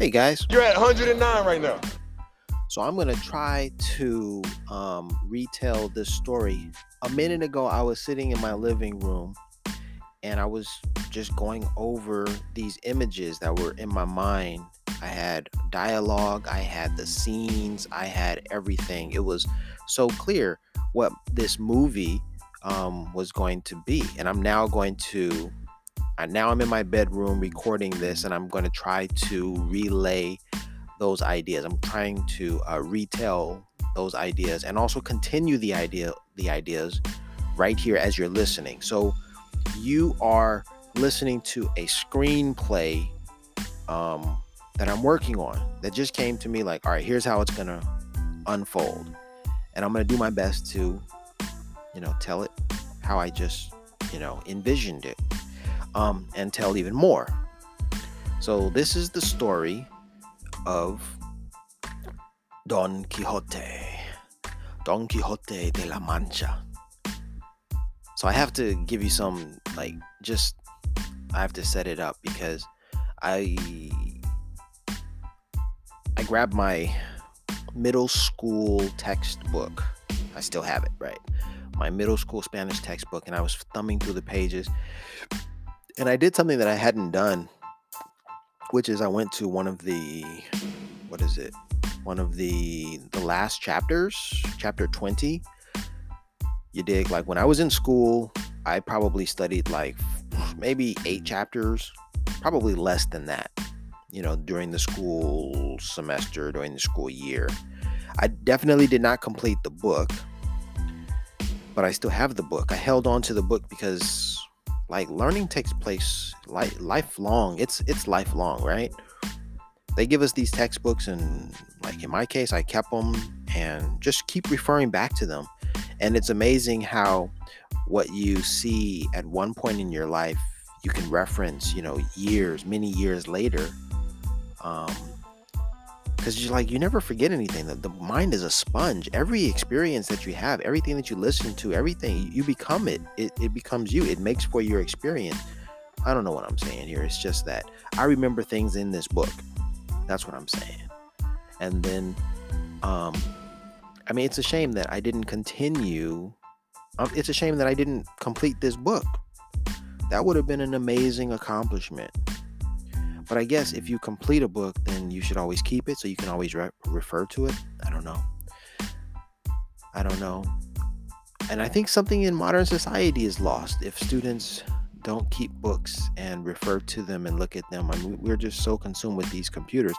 Hey guys. You're at 109 right now. So I'm gonna try to um, retell this story. A minute ago, I was sitting in my living room and I was just going over these images that were in my mind. I had dialogue, I had the scenes, I had everything. It was so clear what this movie um, was going to be. And I'm now going to, uh, now I'm in my bedroom recording this, and I'm going to try to relay those ideas. I'm trying to uh, retell those ideas and also continue the idea, the ideas right here as you're listening. So you are listening to a screenplay um, that I'm working on that just came to me like, all right, here's how it's gonna unfold, and I'm gonna do my best to, you know, tell it how I just, you know, envisioned it, um, and tell even more. So this is the story of Don Quixote, Don Quixote de la Mancha. So I have to give you some like just I have to set it up because I I grabbed my middle school textbook. I still have it, right? My middle school Spanish textbook and I was thumbing through the pages. And I did something that I hadn't done, which is I went to one of the what is it? One of the the last chapters, chapter 20. You dig like when I was in school, I probably studied like maybe 8 chapters, probably less than that you know, during the school semester, during the school year. I definitely did not complete the book, but I still have the book. I held on to the book because like learning takes place like lifelong. It's it's lifelong, right? They give us these textbooks and like in my case I kept them and just keep referring back to them. And it's amazing how what you see at one point in your life you can reference, you know, years, many years later um because you're like you never forget anything. The, the mind is a sponge. Every experience that you have everything that you listen to everything you become it. it it becomes you. It makes for your experience. I don't know what i'm saying here. It's just that i remember things in this book. That's what i'm saying. And then um i mean it's a shame that i didn't continue um, it's a shame that i didn't complete this book. That would have been an amazing accomplishment but I guess if you complete a book, then you should always keep it so you can always re- refer to it. I don't know. I don't know. And I think something in modern society is lost if students don't keep books and refer to them and look at them. I mean, we're just so consumed with these computers,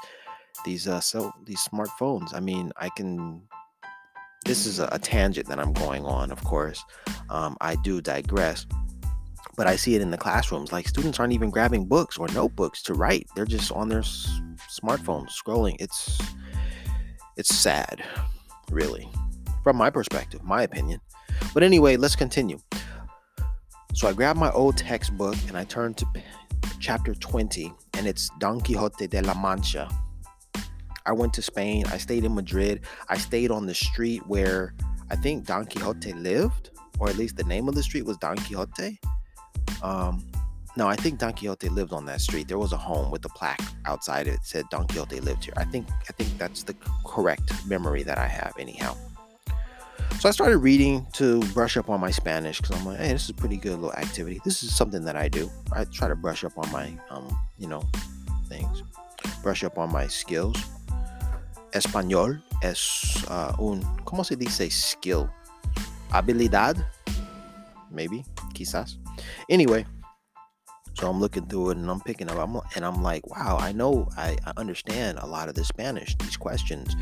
these uh, so these smartphones. I mean, I can. This is a, a tangent that I'm going on, of course. Um, I do digress but I see it in the classrooms. Like students aren't even grabbing books or notebooks to write; they're just on their s- smartphones scrolling. It's it's sad, really, from my perspective, my opinion. But anyway, let's continue. So I grabbed my old textbook and I turned to chapter 20, and it's Don Quixote de la Mancha. I went to Spain. I stayed in Madrid. I stayed on the street where I think Don Quixote lived, or at least the name of the street was Don Quixote. Um, no, I think Don Quixote lived on that street. There was a home with a plaque outside it said Don Quixote lived here. I think I think that's the correct memory that I have, anyhow. So I started reading to brush up on my Spanish because I'm like, hey, this is a pretty good little activity. This is something that I do. I try to brush up on my, um, you know, things, brush up on my skills. Español es uh, un, ¿cómo se dice skill? Habilidad, maybe, quizás. Anyway, so I'm looking through it and I'm picking up, I'm, and I'm like, wow, I know, I, I understand a lot of the Spanish. These questions,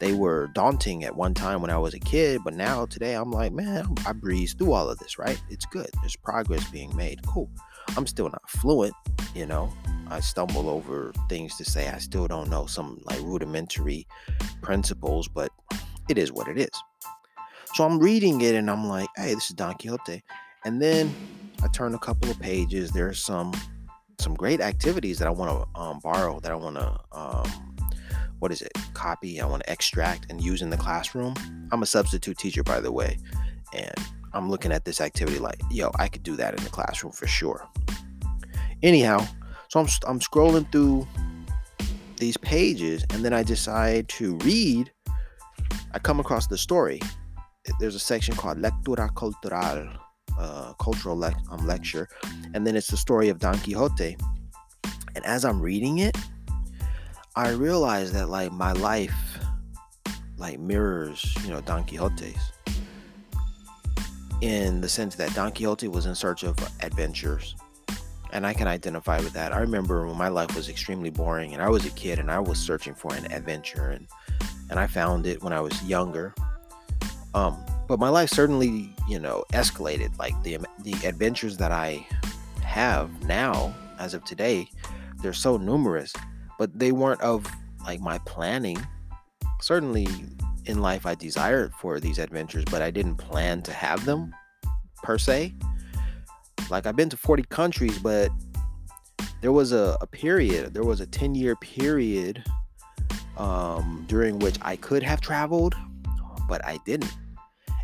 they were daunting at one time when I was a kid, but now today I'm like, man, I breeze through all of this, right? It's good. There's progress being made. Cool. I'm still not fluent, you know. I stumble over things to say. I still don't know some like rudimentary principles, but it is what it is. So I'm reading it and I'm like, hey, this is Don Quixote. And then I turn a couple of pages. There's some some great activities that I want to um, borrow, that I want to um, what is it? Copy. I want to extract and use in the classroom. I'm a substitute teacher, by the way, and I'm looking at this activity like, yo, I could do that in the classroom for sure. Anyhow, so I'm I'm scrolling through these pages and then I decide to read, I come across the story. There's a section called Lectura Cultural, uh, cultural le- um, lecture, and then it's the story of Don Quixote. And as I'm reading it, I realize that like my life like mirrors, you know, Don Quixote's in the sense that Don Quixote was in search of adventures and I can identify with that. I remember when my life was extremely boring and I was a kid and I was searching for an adventure and and I found it when I was younger. Um, but my life certainly, you know, escalated. Like the the adventures that I have now, as of today, they're so numerous, but they weren't of like my planning. Certainly, in life, I desired for these adventures, but I didn't plan to have them per se. Like I've been to 40 countries, but there was a, a period, there was a 10 year period um, during which I could have traveled, but I didn't.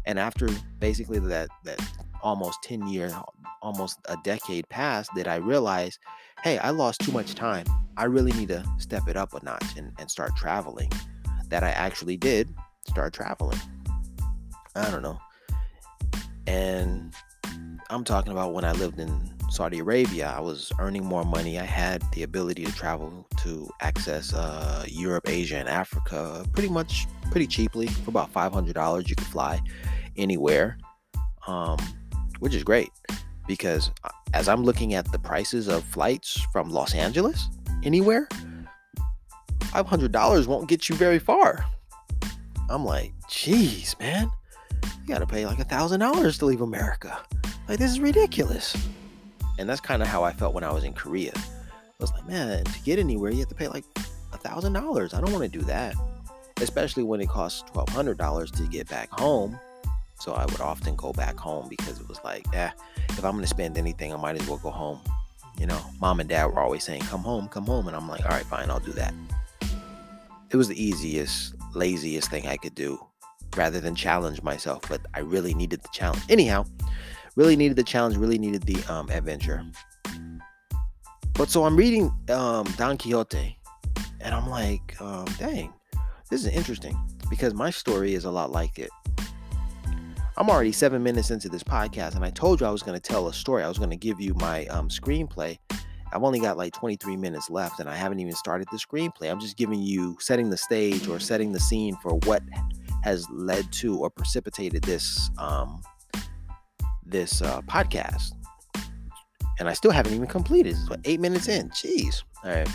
And after basically that that almost 10 years, almost a decade passed, that I realized, hey, I lost too much time. I really need to step it up a notch and, and start traveling. That I actually did start traveling. I don't know. And I'm talking about when I lived in Saudi Arabia. I was earning more money. I had the ability to travel to access uh, Europe, Asia, and Africa pretty much pretty cheaply. For about $500, you could fly anywhere, um, which is great because uh, as I'm looking at the prices of flights from Los Angeles anywhere, $500 won't get you very far. I'm like, geez, man, you got to pay like a thousand dollars to leave America. Like, this is ridiculous. And that's kind of how I felt when I was in Korea. I was like, man, to get anywhere, you have to pay like a thousand dollars. I don't want to do that, especially when it costs twelve hundred dollars to get back home. So I would often go back home because it was like, eh, if I'm gonna spend anything, I might as well go home. You know, mom and dad were always saying, "Come home, come home," and I'm like, all right, fine, I'll do that. It was the easiest, laziest thing I could do, rather than challenge myself. But I really needed the challenge. Anyhow, really needed the challenge, really needed the um, adventure. But so I'm reading um, Don Quixote, and I'm like, um, dang, this is interesting because my story is a lot like it. I'm already seven minutes into this podcast, and I told you I was going to tell a story. I was going to give you my um, screenplay. I've only got like 23 minutes left, and I haven't even started the screenplay. I'm just giving you setting the stage or setting the scene for what has led to or precipitated this um, this uh, podcast, and I still haven't even completed. It's what eight minutes in. Jeez. All right.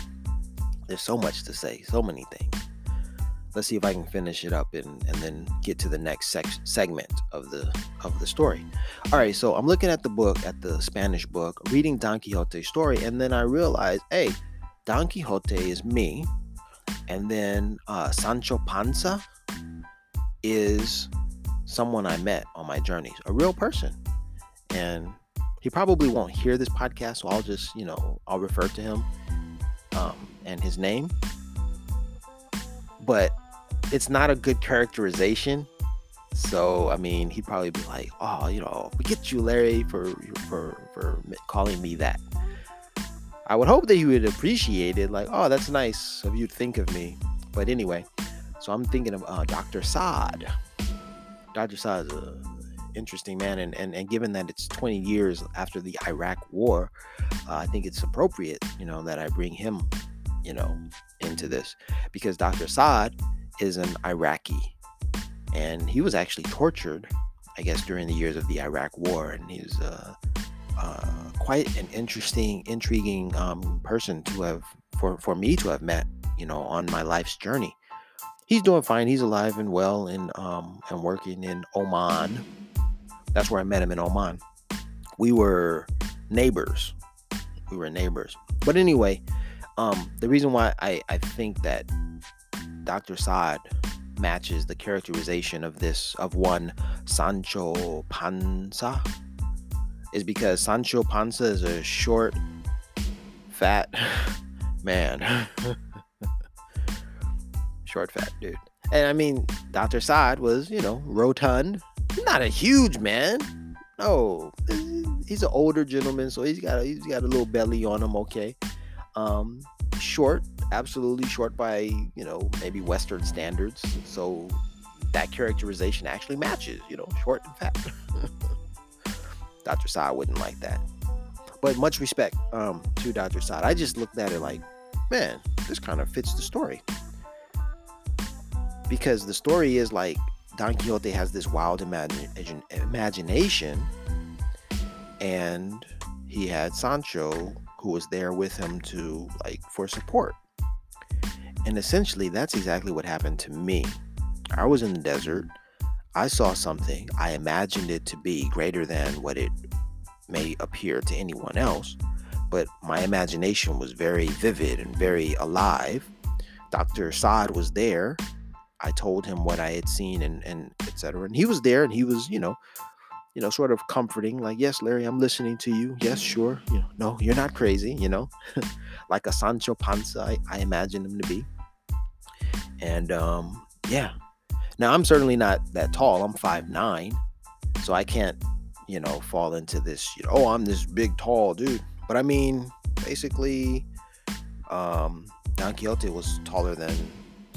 There's so much to say, so many things. Let's see if I can finish it up and, and then get to the next sec- segment of the of the story. All right, so I'm looking at the book, at the Spanish book, reading Don Quixote's story, and then I realize, hey, Don Quixote is me, and then uh, Sancho Panza is someone I met on my journeys, a real person and he probably won't hear this podcast, so I'll just, you know, I'll refer to him um, and his name. But it's not a good characterization. So I mean, he'd probably be like, "Oh, you know, forget you, Larry, for for for calling me that." I would hope that he would appreciate it, like, "Oh, that's nice of you to think of me." But anyway, so I'm thinking of uh, Dr. Saad. Dr. Saad is a interesting man and, and and given that it's 20 years after the iraq war uh, i think it's appropriate you know that i bring him you know into this because dr saad is an iraqi and he was actually tortured i guess during the years of the iraq war and he's uh, uh, quite an interesting intriguing um, person to have for for me to have met you know on my life's journey. He's doing fine. He's alive and well and um and working in oman that's where I met him in Oman. We were neighbors. We were neighbors. But anyway, um, the reason why I, I think that Dr. Saad matches the characterization of this of one Sancho Panza is because Sancho Panza is a short, fat man. short, fat dude. And I mean, Dr. Saad was, you know, rotund, not a huge man. No, he's an older gentleman, so he's got a, he's got a little belly on him. Okay, um, short, absolutely short by, you know, maybe Western standards. So that characterization actually matches, you know, short and fat. Dr. Saad wouldn't like that. But much respect um, to Dr. Saad. I just looked at it like, man, this kind of fits the story. Because the story is like Don Quixote has this wild imagine, imagination, and he had Sancho who was there with him to like for support. And essentially, that's exactly what happened to me. I was in the desert. I saw something. I imagined it to be greater than what it may appear to anyone else, but my imagination was very vivid and very alive. Dr. Saad was there. I told him what I had seen and, and etc. And he was there and he was, you know, you know, sort of comforting, like, yes, Larry, I'm listening to you. Yes, sure. You know, no, you're not crazy, you know, like a Sancho Panza, I, I imagine him to be. And um, yeah. Now I'm certainly not that tall. I'm five nine, so I can't you know, fall into this, you know, oh, I'm this big, tall dude. But I mean, basically, um, Don Quixote was taller than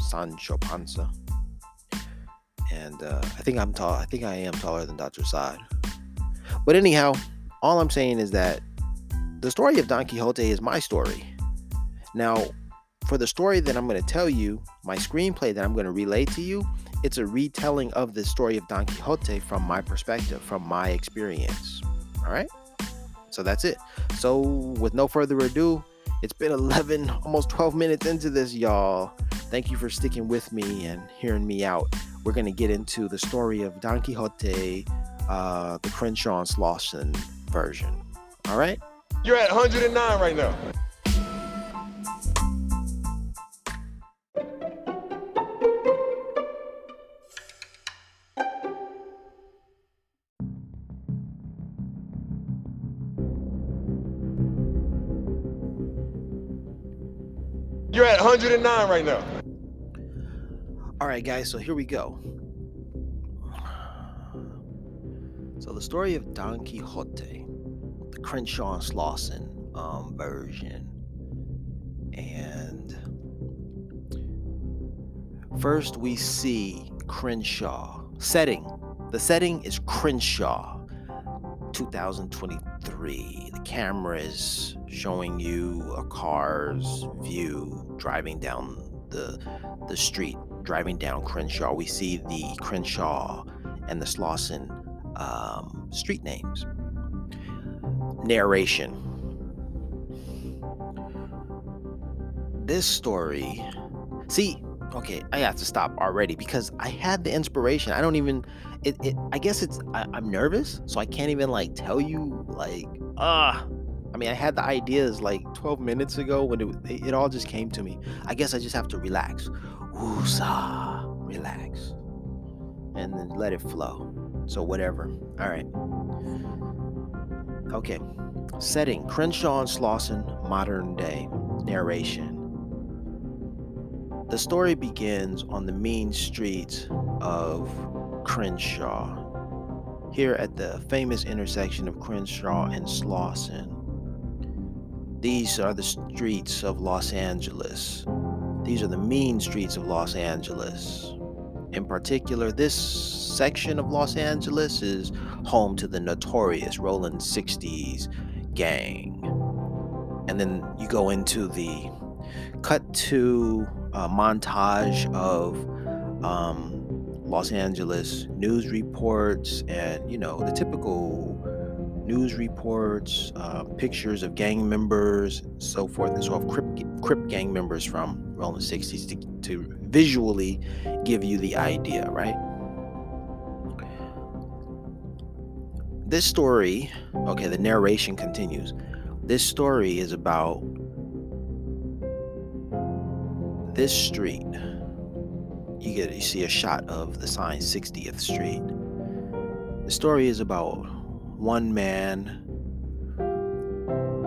Sancho Panza. And uh, I think I'm tall. I think I am taller than Dr. Saad. But anyhow, all I'm saying is that the story of Don Quixote is my story. Now, for the story that I'm going to tell you, my screenplay that I'm going to relay to you, it's a retelling of the story of Don Quixote from my perspective, from my experience. All right? So that's it. So, with no further ado, it's been 11, almost 12 minutes into this, y'all. Thank you for sticking with me and hearing me out. We're going to get into the story of Don Quixote, uh, the Crenshaw and Slauson version. All right? You're at 109 right now. You're at 109 right now. All right, guys, so here we go. So, the story of Don Quixote, the Crenshaw and Slauson um, version. And first, we see Crenshaw. Setting. The setting is Crenshaw, 2023. The camera is showing you a car's view driving down the the street, driving down Crenshaw. We see the Crenshaw and the Slauson um, street names. Narration. This story. See, okay, I have to stop already because I had the inspiration. I don't even. It. it I guess it's. I, I'm nervous, so I can't even like tell you like ah. I mean, I had the ideas like 12 minutes ago when it, it all just came to me. I guess I just have to relax. Woosah, relax. And then let it flow. So, whatever. All right. Okay. Setting Crenshaw and Slauson, modern day. Narration. The story begins on the mean streets of Crenshaw, here at the famous intersection of Crenshaw and Slauson. These are the streets of Los Angeles. These are the mean streets of Los Angeles. In particular, this section of Los Angeles is home to the notorious Rolling 60s gang. And then you go into the cut to a montage of um, Los Angeles news reports and, you know, the typical news reports, uh, pictures of gang members, so forth and so forth, Crip, Crip gang members from Rolling 60s to, to visually give you the idea, right? This story, okay, the narration continues. This story is about this street. You get you see a shot of the sign 60th Street. The story is about one man,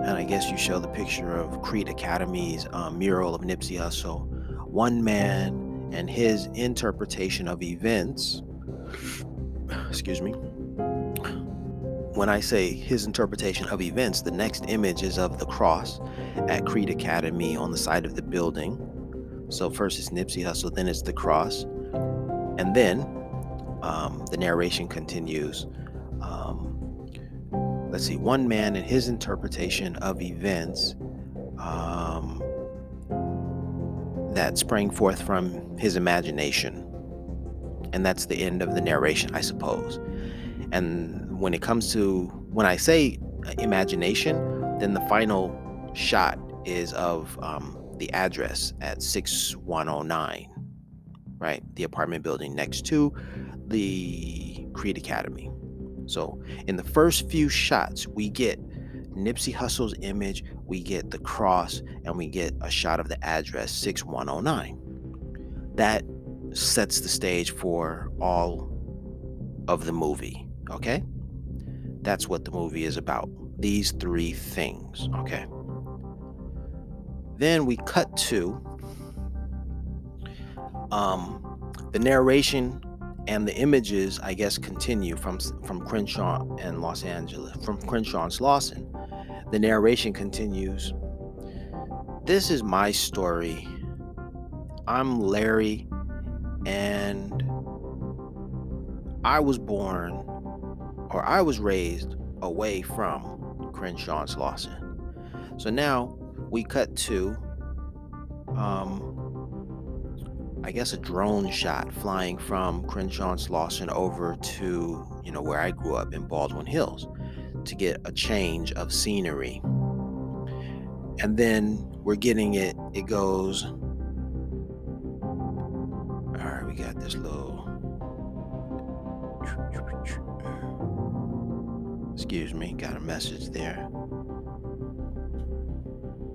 and I guess you show the picture of Crete Academy's um, mural of Nipsey Hussle. One man and his interpretation of events, excuse me, when I say his interpretation of events, the next image is of the cross at Crete Academy on the side of the building. So first it's Nipsey Hussle, then it's the cross, and then um, the narration continues. Let's see, one man and his interpretation of events um, that sprang forth from his imagination. And that's the end of the narration, I suppose. And when it comes to when I say imagination, then the final shot is of um, the address at 6109, right? The apartment building next to the Crete Academy. So in the first few shots, we get Nipsey Hussle's image, we get the cross, and we get a shot of the address 6109. That sets the stage for all of the movie, okay? That's what the movie is about. These three things, okay? Then we cut to um, the narration and the images, I guess, continue from from Crenshaw and Los Angeles, from Crenshaw and Slauson. The narration continues. This is my story. I'm Larry, and I was born, or I was raised away from Crenshaw and Slauson. So now we cut to um, I guess a drone shot flying from Crenshaw and Slauson over to you know where I grew up in Baldwin Hills to get a change of scenery. And then we're getting it, it goes. All right, we got this little. Excuse me, got a message there.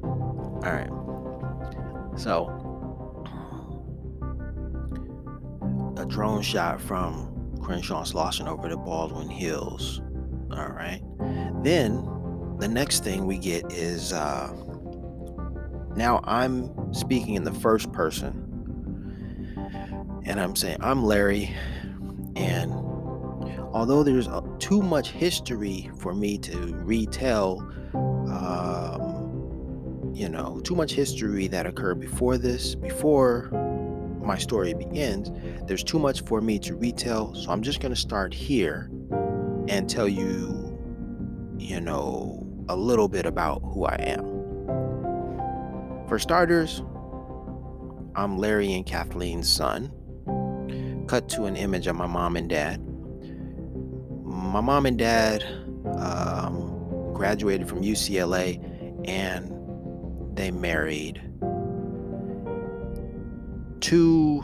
All right. So, a drone shot from Crenshaw Slauson over to Baldwin Hills. All right. Then the next thing we get is uh, now I'm speaking in the first person. And I'm saying, I'm Larry. And although there's uh, too much history for me to retell, um, you know, too much history that occurred before this, before my story begins, there's too much for me to retell. So I'm just going to start here and tell you, you know, a little bit about who I am. For starters, I'm Larry and Kathleen's son. Cut to an image of my mom and dad. My mom and dad um, graduated from UCLA and they married two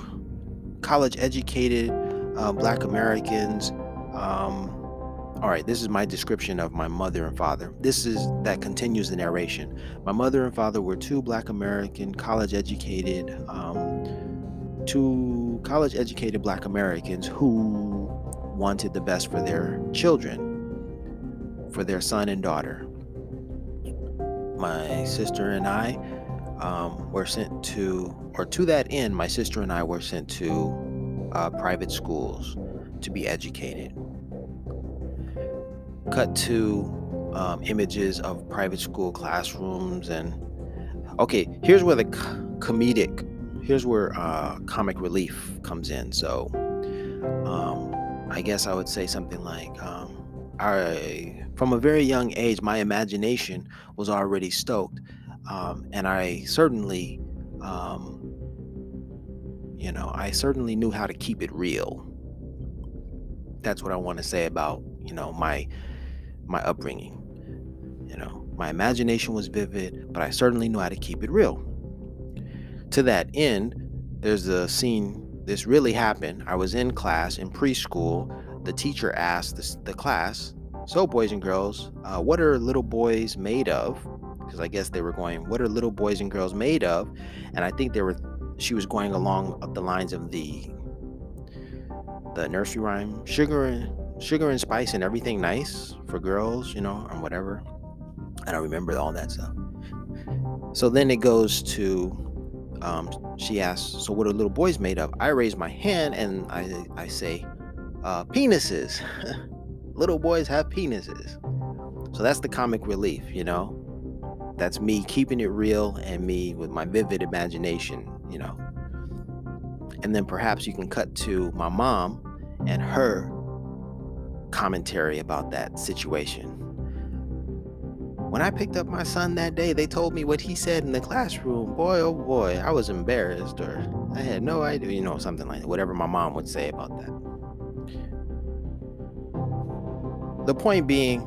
college educated uh, black Americans. Um, all right, this is my description of my mother and father. This is that continues the narration. My mother and father were two black American college educated, um, two college educated black Americans who wanted the best for their children, for their son and daughter my sister and I um, were sent to, or to that end, my sister and I were sent to uh, private schools to be educated. Cut to um, images of private school classrooms and okay here's where the comedic here's where uh, comic relief comes in so um, i guess i would say something like um, I from a very young age, my imagination was already stoked. Um, and I certainly, um, you know, I certainly knew how to keep it real. That's what I want to say about, you know, my my upbringing. You know, my imagination was vivid, but I certainly knew how to keep it real. To that end, there's a scene. This really happened. I was in class in preschool. The teacher asked the, the class, so, boys and girls, uh, what are little boys made of? Because I guess they were going, what are little boys and girls made of? And I think they were, she was going along the lines of the the nursery rhyme, sugar and sugar and spice and everything nice for girls, you know, or whatever. I don't remember all that stuff. So then it goes to, um, she asks, so what are little boys made of? I raise my hand and I I say, uh, penises. little boys have penises. So that's the comic relief, you know? That's me keeping it real and me with my vivid imagination, you know? And then perhaps you can cut to my mom and her commentary about that situation. When I picked up my son that day, they told me what he said in the classroom. Boy, oh boy, I was embarrassed, or I had no idea, you know, something like that, whatever my mom would say about that. The point being,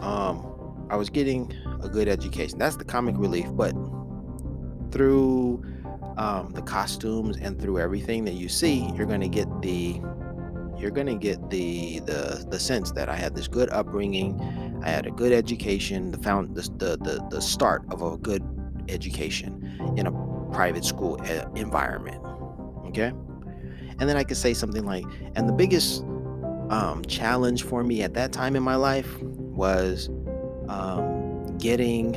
um, I was getting a good education. That's the comic relief, but through um, the costumes and through everything that you see, you're going to get the you're going to get the the the sense that I had this good upbringing, I had a good education, the found the the the, the start of a good education in a private school eh, environment. Okay, and then I could say something like, and the biggest um, challenge for me at that time in my life was um, getting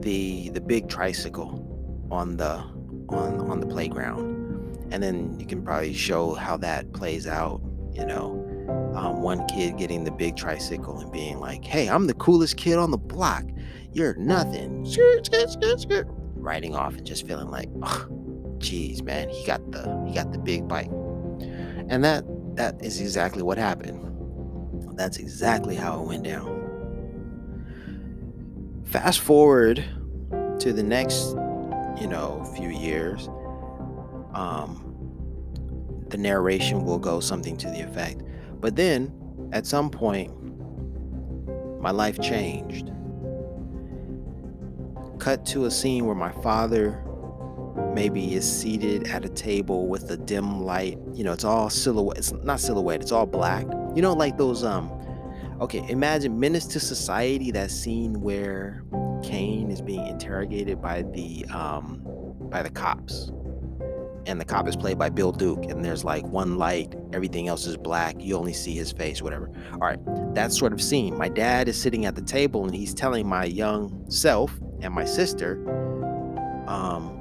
the the big tricycle on the on on the playground. And then you can probably show how that plays out you know. Um, one kid getting the big tricycle and being like hey i'm the coolest kid on the block. You're nothing. Riding off and just feeling like oh, geez man he got the he got the big bike. And that that is exactly what happened. That's exactly how it went down fast forward to the next you know few years um, the narration will go something to the effect. But then, at some point, my life changed. Cut to a scene where my father maybe is seated at a table with a dim light. You know, it's all silhouette. It's not silhouette, it's all black. You know, like those, um, okay, imagine Menace to Society, that scene where Caine is being interrogated by the, um, by the cops and the cop is played by Bill Duke, and there's like one light, everything else is black. You only see his face, whatever. All right, that sort of scene. My dad is sitting at the table and he's telling my young self and my sister, um,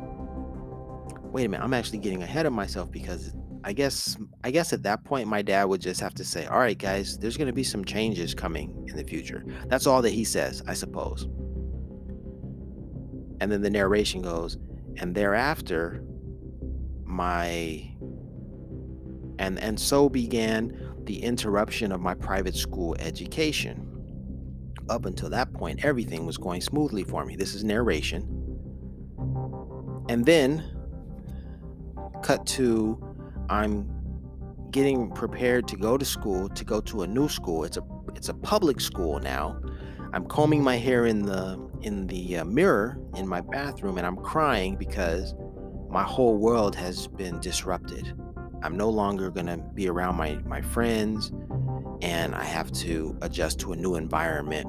wait a minute, I'm actually getting ahead of myself because I guess I guess at that point my dad would just have to say, "All right, guys, there's going to be some changes coming in the future." That's all that he says, I suppose. And then the narration goes, and thereafter my and and so began the interruption of my private school education up until that point everything was going smoothly for me this is narration and then cut to i'm getting prepared to go to school to go to a new school it's a it's a public school now i'm combing my hair in the in the uh, mirror in my bathroom and i'm crying because my whole world has been disrupted. I'm no longer going to be around my, my friends and I have to adjust to a new environment.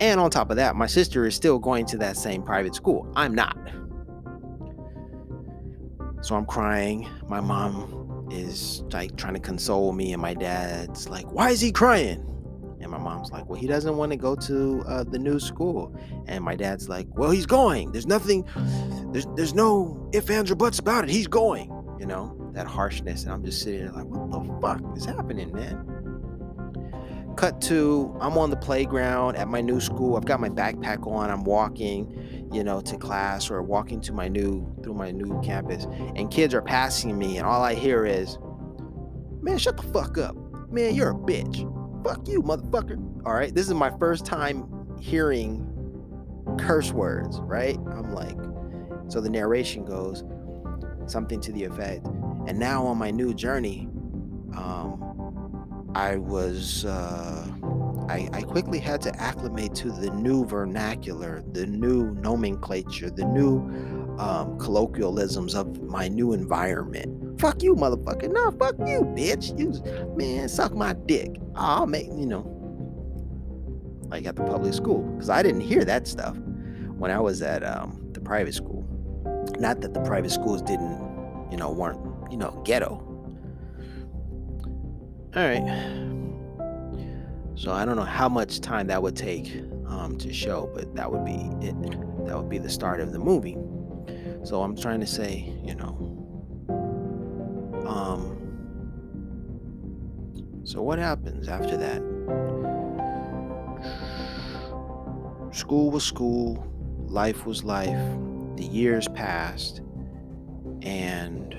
And on top of that, my sister is still going to that same private school. I'm not. So I'm crying. My mom is like trying to console me, and my dad's like, Why is he crying? And my mom's like, well, he doesn't want to go to uh, the new school. And my dad's like, well, he's going. There's nothing, there's there's no if, ands, or buts about it. He's going. You know, that harshness. And I'm just sitting there like, what the fuck is happening, man? Cut to, I'm on the playground at my new school. I've got my backpack on. I'm walking, you know, to class or walking to my new, through my new campus. And kids are passing me. And all I hear is, man, shut the fuck up. Man, you're a bitch fuck you, motherfucker. All right. This is my first time hearing curse words, right? I'm like, so the narration goes something to the effect. And now on my new journey, um, I was, uh, I, I quickly had to acclimate to the new vernacular, the new nomenclature, the new um, colloquialisms of my new environment. Fuck you, motherfucker. No, fuck you, bitch. You man, suck my dick. I'll make you know, like at the public school, because I didn't hear that stuff when I was at um, the private school. Not that the private schools didn't, you know, weren't you know ghetto. All right. So I don't know how much time that would take um, to show, but that would be it. That would be the start of the movie. So I'm trying to say, you know, um, So, what happens after that? School was school, life was life, the years passed, and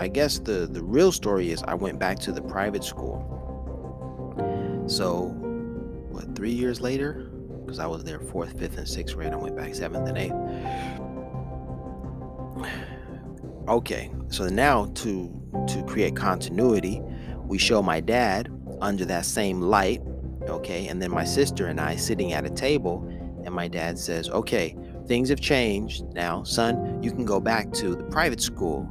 I guess the, the real story is I went back to the private school. So, what, three years later? Because I was there fourth, fifth, and sixth grade. I went back seventh and eighth. Okay, so now to to create continuity, we show my dad under that same light, okay, and then my sister and I sitting at a table, and my dad says, "Okay, things have changed now, son. You can go back to the private school."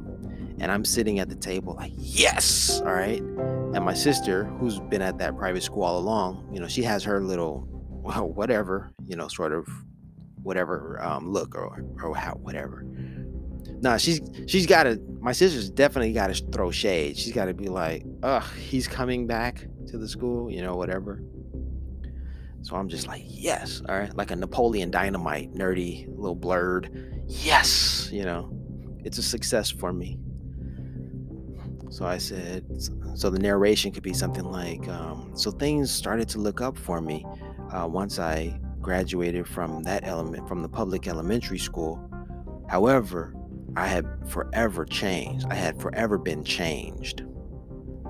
And I'm sitting at the table like, "Yes!" All right. And my sister, who's been at that private school all along, you know, she has her little, well, whatever, you know, sort of, whatever um, look or or how whatever nah, she's she's got to. My sister's definitely got to throw shade. She's got to be like, ugh, he's coming back to the school, you know, whatever. So I'm just like, yes, all right, like a Napoleon Dynamite, nerdy, little blurred, yes, you know, it's a success for me. So I said, so the narration could be something like, um, so things started to look up for me uh, once I graduated from that element, from the public elementary school. However, I had forever changed. I had forever been changed.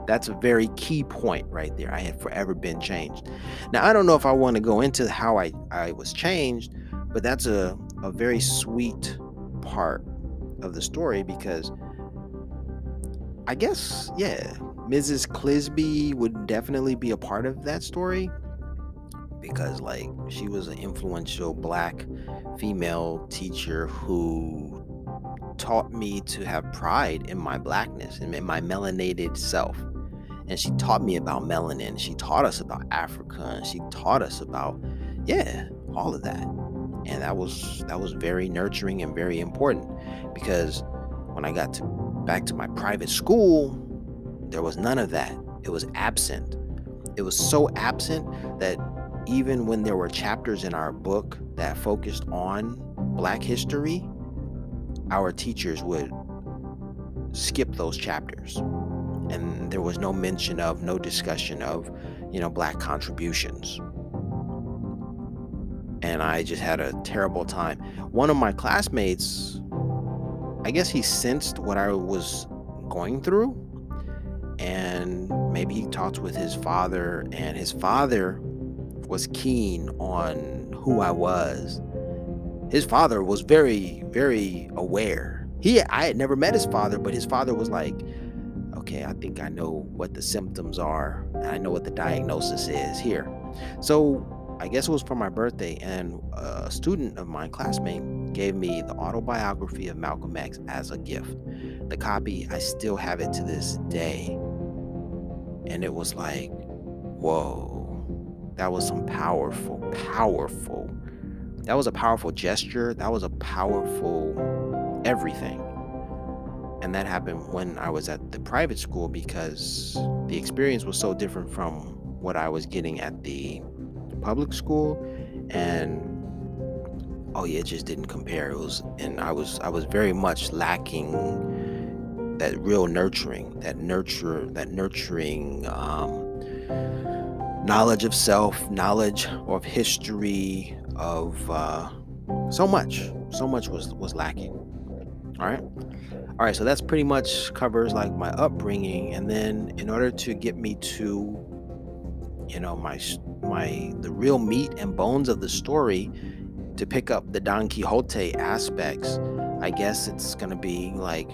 That's a very key point right there. I had forever been changed. Now, I don't know if I want to go into how I, I was changed, but that's a, a very sweet part of the story because I guess, yeah, Mrs. Clisby would definitely be a part of that story because, like, she was an influential black female teacher who taught me to have pride in my blackness and in my melanated self. And she taught me about melanin. She taught us about Africa and she taught us about, yeah, all of that. And that was that was very nurturing and very important because when I got to back to my private school, there was none of that. It was absent. It was so absent that even when there were chapters in our book that focused on black history, our teachers would skip those chapters and there was no mention of no discussion of you know black contributions and i just had a terrible time one of my classmates i guess he sensed what i was going through and maybe he talked with his father and his father was keen on who i was his father was very, very aware. He, I had never met his father, but his father was like, okay, I think I know what the symptoms are, I know what the diagnosis is here. So I guess it was for my birthday, and a student of mine, classmate, gave me the autobiography of Malcolm X as a gift. The copy, I still have it to this day. And it was like, whoa, that was some powerful, powerful that was a powerful gesture. That was a powerful everything. And that happened when I was at the private school because the experience was so different from what I was getting at the public school. And oh yeah, it just didn't compare. It was and I was I was very much lacking that real nurturing, that nurture, that nurturing um, knowledge of self, knowledge of history, of uh, so much. So much was was lacking. All right. All right, so that's pretty much covers like my upbringing and then in order to get me to you know my my the real meat and bones of the story to pick up the Don Quixote aspects, I guess it's going to be like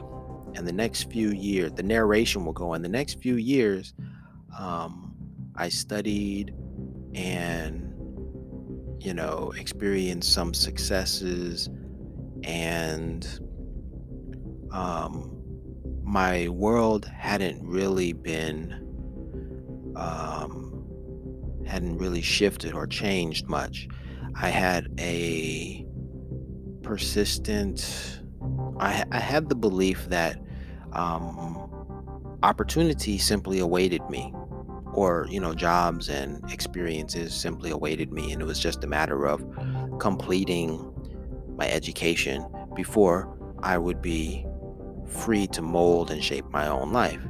in the next few years, the narration will go in the next few years. Um, I studied and you know, experienced some successes and um, my world hadn't really been um, hadn't really shifted or changed much. I had a persistent I, I had the belief that um, opportunity simply awaited me or you know jobs and experiences simply awaited me and it was just a matter of completing my education before I would be free to mold and shape my own life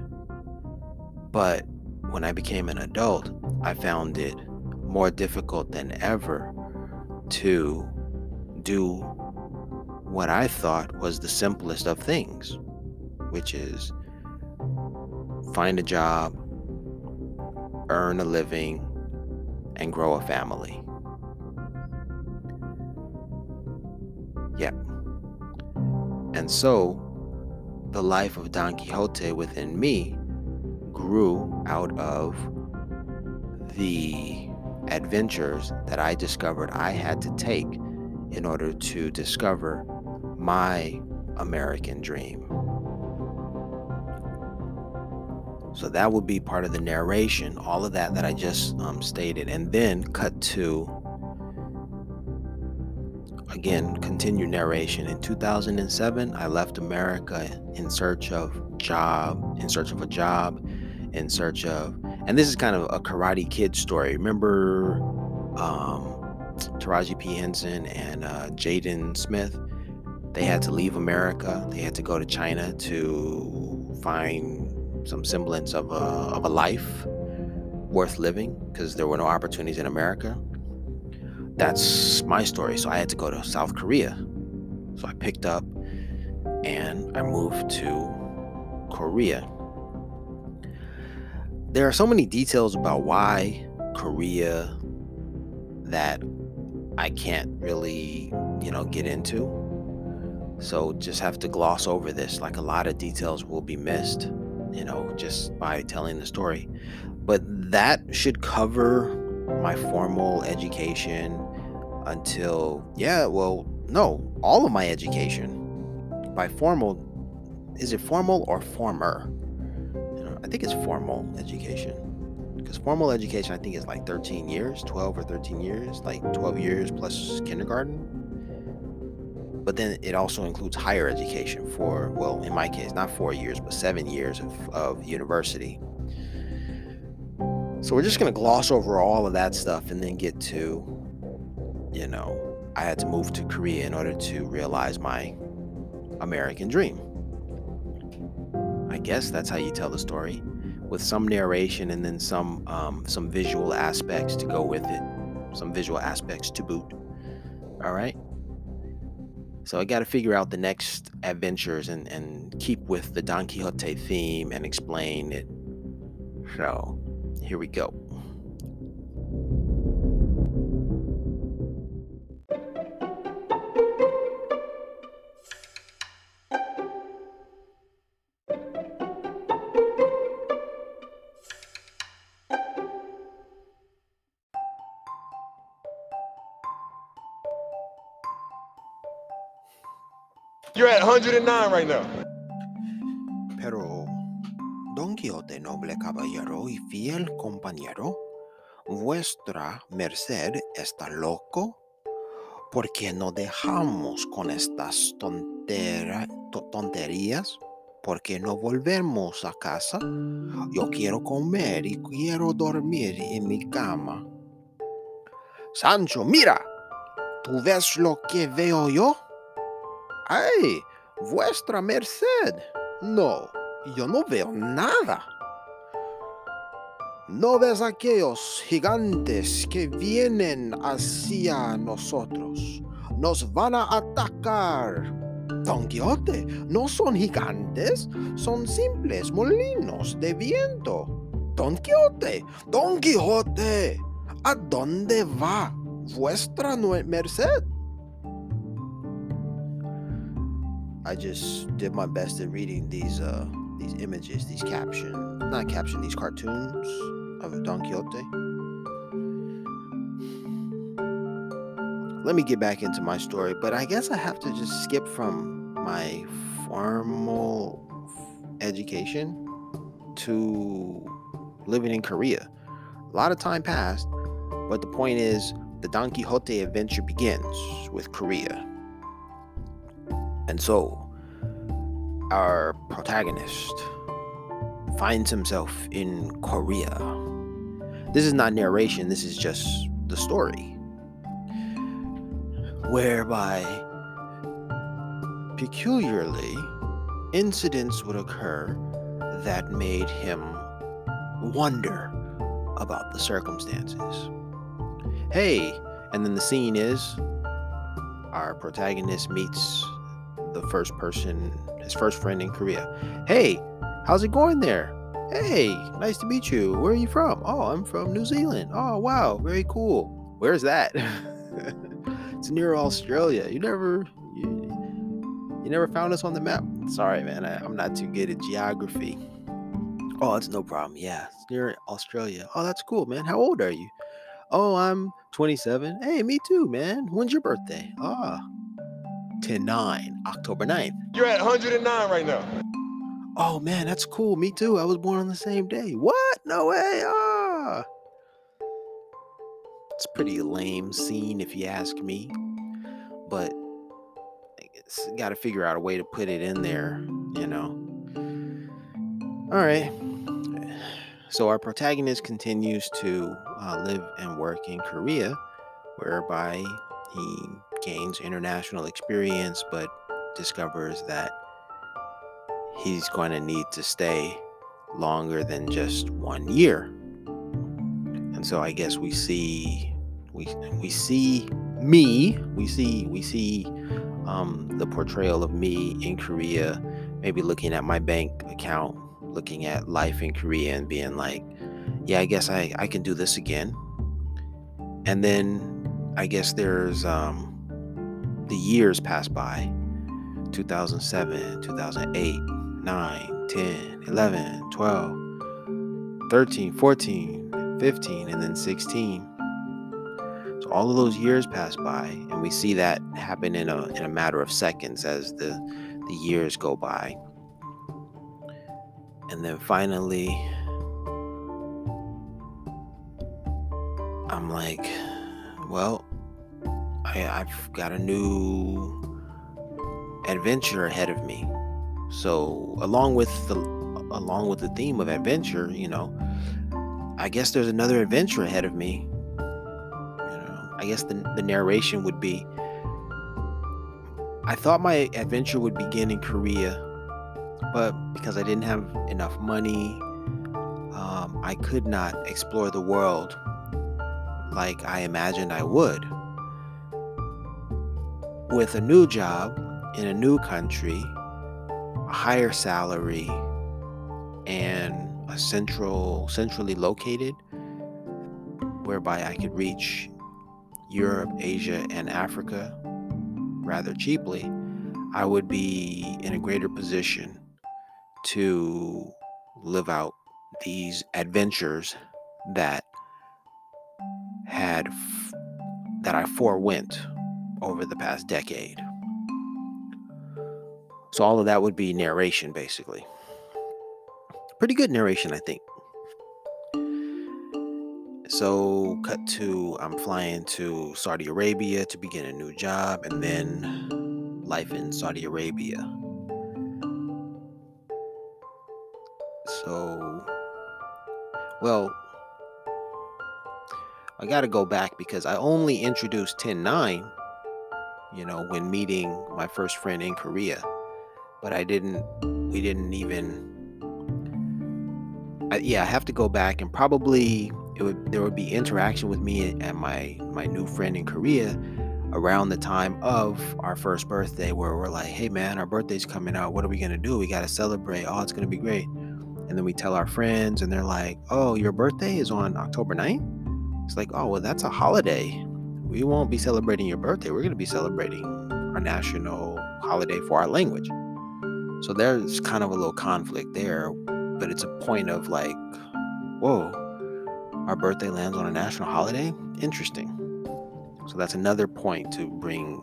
But when I became an adult, I found it more difficult than ever to do what I thought was the simplest of things, which is find a job, earn a living, and grow a family. Yep. And so the life of Don Quixote within me grew out of the adventures that I discovered I had to take in order to discover my American dream. So that would be part of the narration, all of that that I just um, stated, and then cut to again continue narration. In 2007, I left America in search of job, in search of a job, in search of, and this is kind of a Karate Kid story. Remember um, Taraji P Henson and uh, Jaden Smith? They had to leave America. They had to go to China to find some semblance of a, of a life worth living because there were no opportunities in America. That's my story. So I had to go to South Korea. So I picked up and I moved to Korea. There are so many details about why Korea that I can't really, you know, get into. So just have to gloss over this. Like a lot of details will be missed you know, just by telling the story. But that should cover my formal education until, yeah, well, no, all of my education. By formal, is it formal or former? I think it's formal education. Because formal education, I think, is like 13 years, 12 or 13 years, like 12 years plus kindergarten. But then it also includes higher education for well in my case not four years but seven years of, of university. So we're just going to gloss over all of that stuff and then get to you know i had to move to korea in order to realize my american dream i guess that's how you tell the story with some narration and then some um, some visual aspects to go with it some visual aspects to boot all right so I got to figure out the next adventures and, and keep with the Don Quixote theme and explain it. So here we go. You're at 109 right now. Pero, Don Quijote, noble caballero y fiel compañero, vuestra merced está loco. ¿Por qué no dejamos con estas tontera, to- tonterías? ¿Por qué no volvemos a casa? Yo quiero comer y quiero dormir en mi cama. Sancho, mira, ¿tú ves lo que veo yo? ¡Ay! Vuestra merced. No, yo no veo nada. ¿No ves aquellos gigantes que vienen hacia nosotros? Nos van a atacar. Don Quijote, no son gigantes, son simples molinos de viento. Don Quijote, Don Quijote, ¿a dónde va vuestra merced? I just did my best at reading these uh these images, these caption, not caption, these cartoons of Don Quixote. Let me get back into my story, but I guess I have to just skip from my formal education to living in Korea. A lot of time passed, but the point is the Don Quixote adventure begins with Korea. And so, our protagonist finds himself in Korea. This is not narration, this is just the story. Whereby, peculiarly, incidents would occur that made him wonder about the circumstances. Hey, and then the scene is our protagonist meets the first person, his first friend in Korea. Hey, how's it going there? Hey, nice to meet you. Where are you from? Oh, I'm from New Zealand. Oh, wow, very cool. Where's that? it's near Australia. You never, you, you never found us on the map. Sorry, man. I, I'm not too good at geography. Oh, it's no problem. Yeah, it's near Australia. Oh, that's cool, man. How old are you? Oh, I'm 27. Hey, me too, man. When's your birthday? Ah, 10 9, October 9th. You're at 109 right now. Oh, man, that's cool. Me too. I was born on the same day. What? No way. Ah. It's a pretty lame scene if you ask me. But I guess got to figure out a way to put it in there, you know. All right. So our protagonist continues to uh, live and work in Korea, whereby he gains international experience, but discovers that he's going to need to stay longer than just one year. And so I guess we see we we see me, we see we see um, the portrayal of me in Korea, maybe looking at my bank account looking at life in Korea and being like, yeah, I guess I, I can do this again. And then I guess there's um, the years pass by 2007, 2008, 9, 10, 11, 12, 13, 14, 15, and then 16. So all of those years pass by, and we see that happen in a, in a matter of seconds as the, the years go by. And then finally, I'm like, well, I, I've got a new adventure ahead of me. So along with the along with the theme of adventure, you know, I guess there's another adventure ahead of me. You know, I guess the, the narration would be I thought my adventure would begin in Korea but because I didn't have enough money, um, I could not explore the world like I imagined I would. With a new job in a new country, a higher salary, and a central, centrally located, whereby I could reach Europe, Asia, and Africa rather cheaply, I would be in a greater position to live out these adventures that had that I forewent over the past decade. So all of that would be narration basically. Pretty good narration, I think. So, cut to I'm flying to Saudi Arabia to begin a new job and then life in Saudi Arabia. So, well, I got to go back because I only introduced 10.9, you know, when meeting my first friend in Korea. But I didn't, we didn't even, I, yeah, I have to go back and probably it would, there would be interaction with me and my, my new friend in Korea around the time of our first birthday where we're like, hey man, our birthday's coming out. What are we going to do? We got to celebrate. Oh, it's going to be great and then we tell our friends and they're like oh your birthday is on october 9th it's like oh well that's a holiday we won't be celebrating your birthday we're going to be celebrating our national holiday for our language. So there's kind of a little conflict there but it's a point of like whoa our birthday lands on a national holiday? Interesting. So that's another point to bring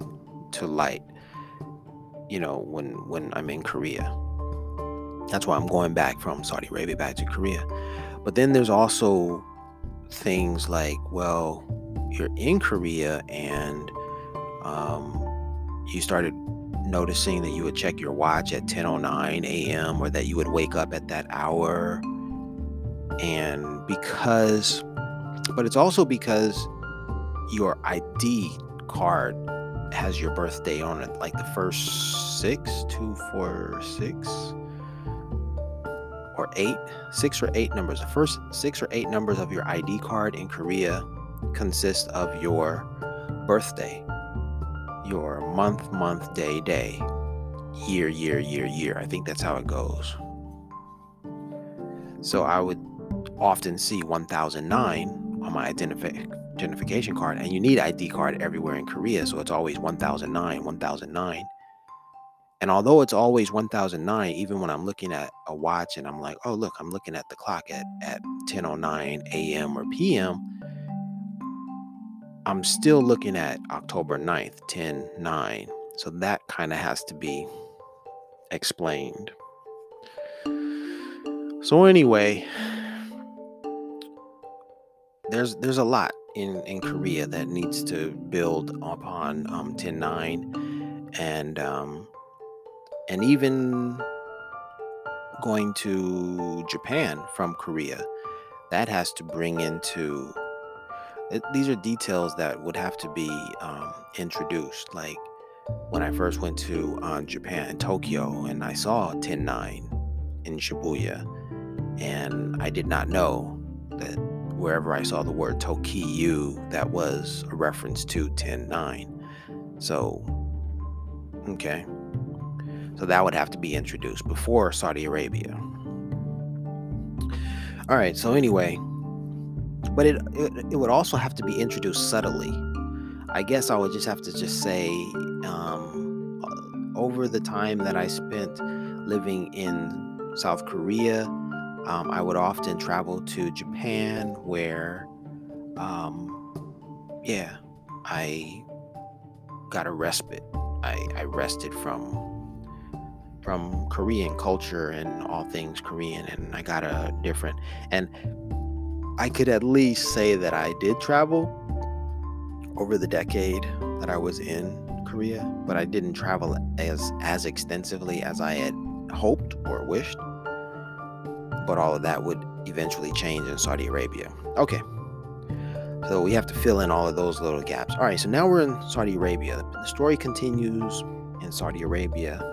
to light you know when when i'm in korea. That's why I'm going back from Saudi Arabia back to Korea. But then there's also things like, well, you're in Korea and um, you started noticing that you would check your watch at 10:09 a.m. or that you would wake up at that hour. And because, but it's also because your ID card has your birthday on it, like the first six, two, four, six or eight, six or eight numbers. The first six or eight numbers of your ID card in Korea consist of your birthday, your month, month, day, day, year, year, year, year. I think that's how it goes. So I would often see 1009 on my identifi- identification card, and you need ID card everywhere in Korea, so it's always 1009, 1009. And although it's always 1009, even when I'm looking at a watch and I'm like, oh, look, I'm looking at the clock at, at 1009 a.m. or p.m., I'm still looking at October 9th, 10 9. So that kind of has to be explained. So anyway, there's there's a lot in in Korea that needs to build upon um 10 9 and um and even going to Japan from Korea that has to bring into it, these are details that would have to be um, introduced like when I first went to uh, Japan, Tokyo, and I saw 10-9 in Shibuya, and I did not know that wherever I saw the word Tokyu, that was a reference to 10-9. So, okay. So that would have to be introduced before Saudi Arabia. All right, so anyway, but it, it, it would also have to be introduced subtly. I guess I would just have to just say um, over the time that I spent living in South Korea, um, I would often travel to Japan where, um, yeah, I got a respite. I, I rested from from Korean culture and all things Korean, and I got a different. And I could at least say that I did travel over the decade that I was in Korea, but I didn't travel as as extensively as I had hoped or wished. But all of that would eventually change in Saudi Arabia. Okay. So we have to fill in all of those little gaps. All right, so now we're in Saudi Arabia. The story continues in Saudi Arabia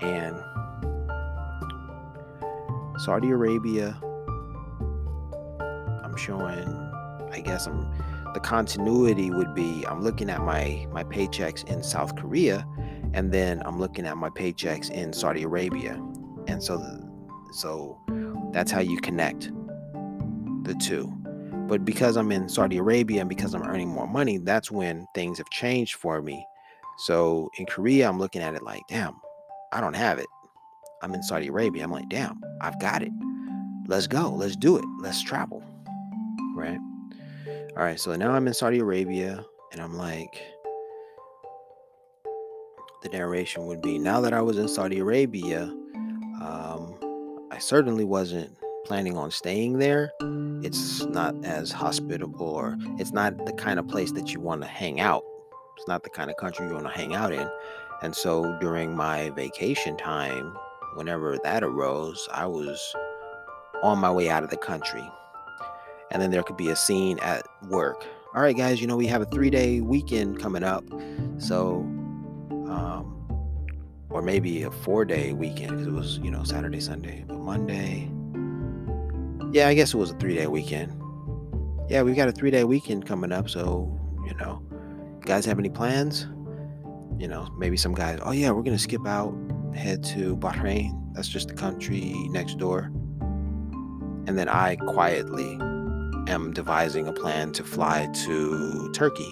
and Saudi Arabia I'm showing I guess I'm the continuity would be I'm looking at my my paychecks in South Korea and then I'm looking at my paychecks in Saudi Arabia. And so so that's how you connect the two. But because I'm in Saudi Arabia and because I'm earning more money, that's when things have changed for me. So in Korea, I'm looking at it like, damn, I don't have it. I'm in Saudi Arabia. I'm like, damn, I've got it. Let's go. Let's do it. Let's travel. Right. All right. So now I'm in Saudi Arabia and I'm like, the narration would be now that I was in Saudi Arabia, um, I certainly wasn't planning on staying there. It's not as hospitable or it's not the kind of place that you want to hang out. It's not the kind of country you want to hang out in. And so during my vacation time, whenever that arose, I was on my way out of the country. And then there could be a scene at work. All right, guys, you know, we have a three day weekend coming up. So, um, or maybe a four day weekend because it was, you know, Saturday, Sunday, but Monday. Yeah, I guess it was a three day weekend. Yeah, we've got a three day weekend coming up. So, you know, guys have any plans? You know, maybe some guys, oh yeah, we're gonna skip out, head to Bahrain. That's just the country next door. And then I quietly am devising a plan to fly to Turkey.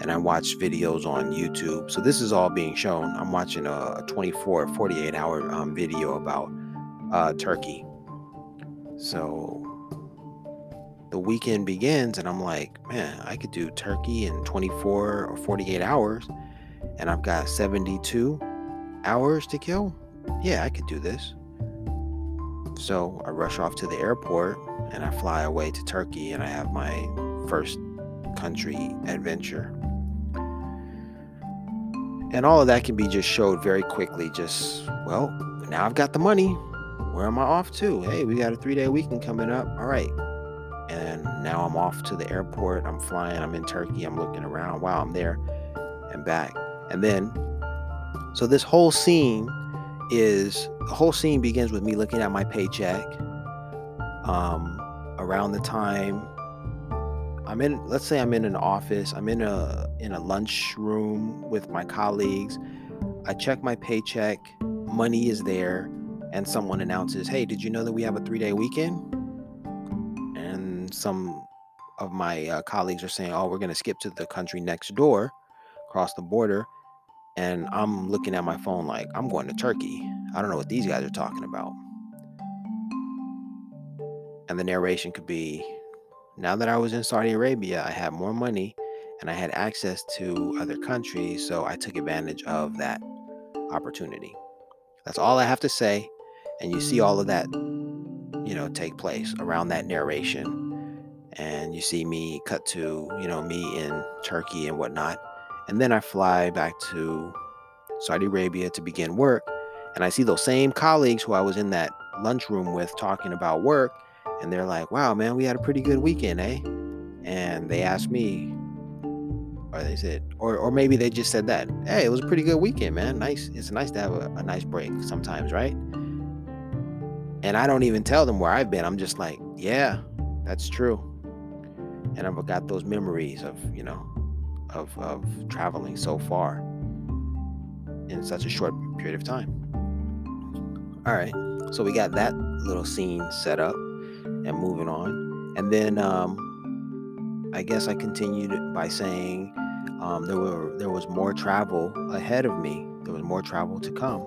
And I watch videos on YouTube. So this is all being shown. I'm watching a 24, 48 hour um, video about uh, Turkey. So the weekend begins, and I'm like, man, I could do Turkey in 24 or 48 hours and I've got 72 hours to kill, yeah, I could do this. So I rush off to the airport and I fly away to Turkey and I have my first country adventure. And all of that can be just showed very quickly. Just, well, now I've got the money. Where am I off to? Hey, we got a three day weekend coming up. All right. And now I'm off to the airport. I'm flying. I'm in Turkey. I'm looking around. Wow, I'm there and back. And then, so this whole scene is the whole scene begins with me looking at my paycheck um, around the time I'm in let's say I'm in an office, I'm in a in a lunch room with my colleagues. I check my paycheck, money is there, and someone announces, "Hey, did you know that we have a 3-day weekend?" And some of my uh, colleagues are saying, "Oh, we're going to skip to the country next door, across the border." And I'm looking at my phone like, "I'm going to Turkey. I don't know what these guys are talking about." And the narration could be now that I was in Saudi Arabia, I had more money and I had access to other countries, so I took advantage of that opportunity. That's all I have to say. And you see all of that, you know, take place around that narration. And you see me cut to, you know, me in Turkey and whatnot. And then I fly back to Saudi Arabia to begin work. And I see those same colleagues who I was in that lunchroom with talking about work and they're like, "Wow, man, we had a pretty good weekend, eh?" And they asked me, or they said, or or maybe they just said that, "Hey, it was a pretty good weekend, man. Nice. It's nice to have a, a nice break sometimes, right?" And I don't even tell them where I've been. I'm just like, "Yeah, that's true." And I've got those memories of you know, of of traveling so far in such a short period of time. All right, so we got that little scene set up and moving on. And then um, I guess I continued by saying um, there were there was more travel ahead of me. There was more travel to come.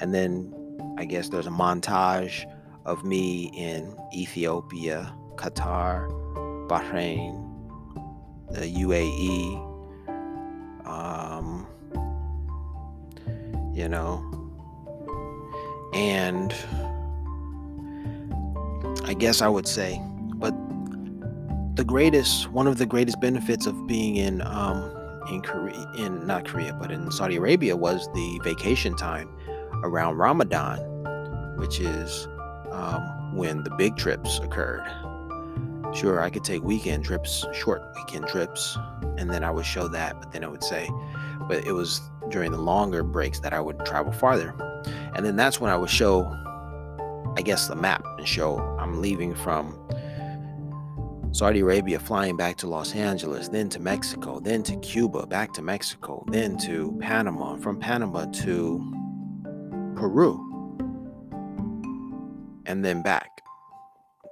And then I guess there's a montage of me in Ethiopia, Qatar, Bahrain, the UAE, you know, and I guess I would say. But the greatest, one of the greatest benefits of being in um, in Korea, in not Korea, but in Saudi Arabia was the vacation time around Ramadan, which is um, when the big trips occurred. Sure, I could take weekend trips, short weekend trips, and then I would show that, but then I would say, but it was during the longer breaks that I would travel farther. And then that's when I would show I guess, the map and show I'm leaving from Saudi Arabia, flying back to Los Angeles, then to Mexico, then to Cuba, back to Mexico, then to Panama, from Panama to Peru, and then back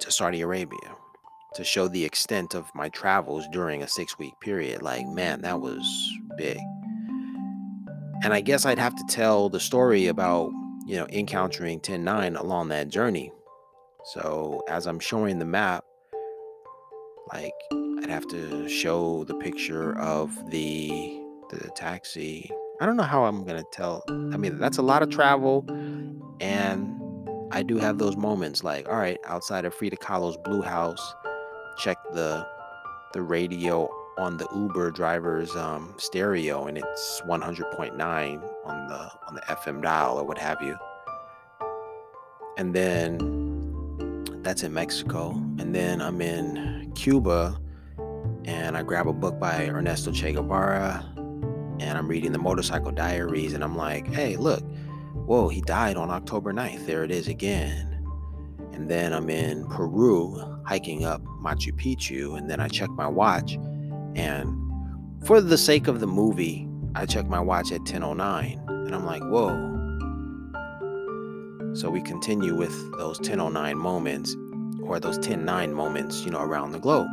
to Saudi Arabia to show the extent of my travels during a six week period. Like, man, that was big. And I guess I'd have to tell the story about you know, encountering 10-9 along that journey. So as I'm showing the map, like I'd have to show the picture of the the taxi. I don't know how I'm gonna tell. I mean, that's a lot of travel, and I do have those moments. Like, all right, outside of Frida Kahlo's Blue House, check the the radio on the Uber driver's um, stereo, and it's 100.9 on the on the FM dial or what have you. And then that's in Mexico, and then I'm in Cuba, and I grab a book by Ernesto Che Guevara, and I'm reading the Motorcycle Diaries, and I'm like, hey, look, whoa, he died on October 9th. There it is again. And then I'm in Peru hiking up Machu Picchu, and then I check my watch and for the sake of the movie, I check my watch at 10:09 and I'm like, "Whoa." So we continue with those 10:09 moments or those 10:9 moments, you know, around the globe.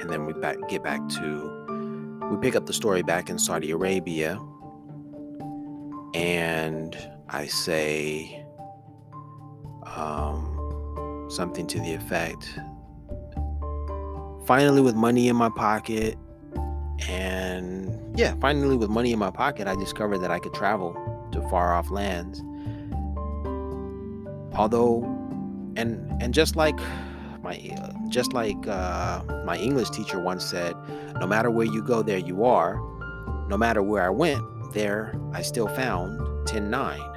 And then we back get back to we pick up the story back in Saudi Arabia and I say um, something to the effect finally with money in my pocket and yeah, finally, with money in my pocket, I discovered that I could travel to far off lands. Although, and and just like my just like uh, my English teacher once said, no matter where you go, there you are. No matter where I went, there I still found 10-9.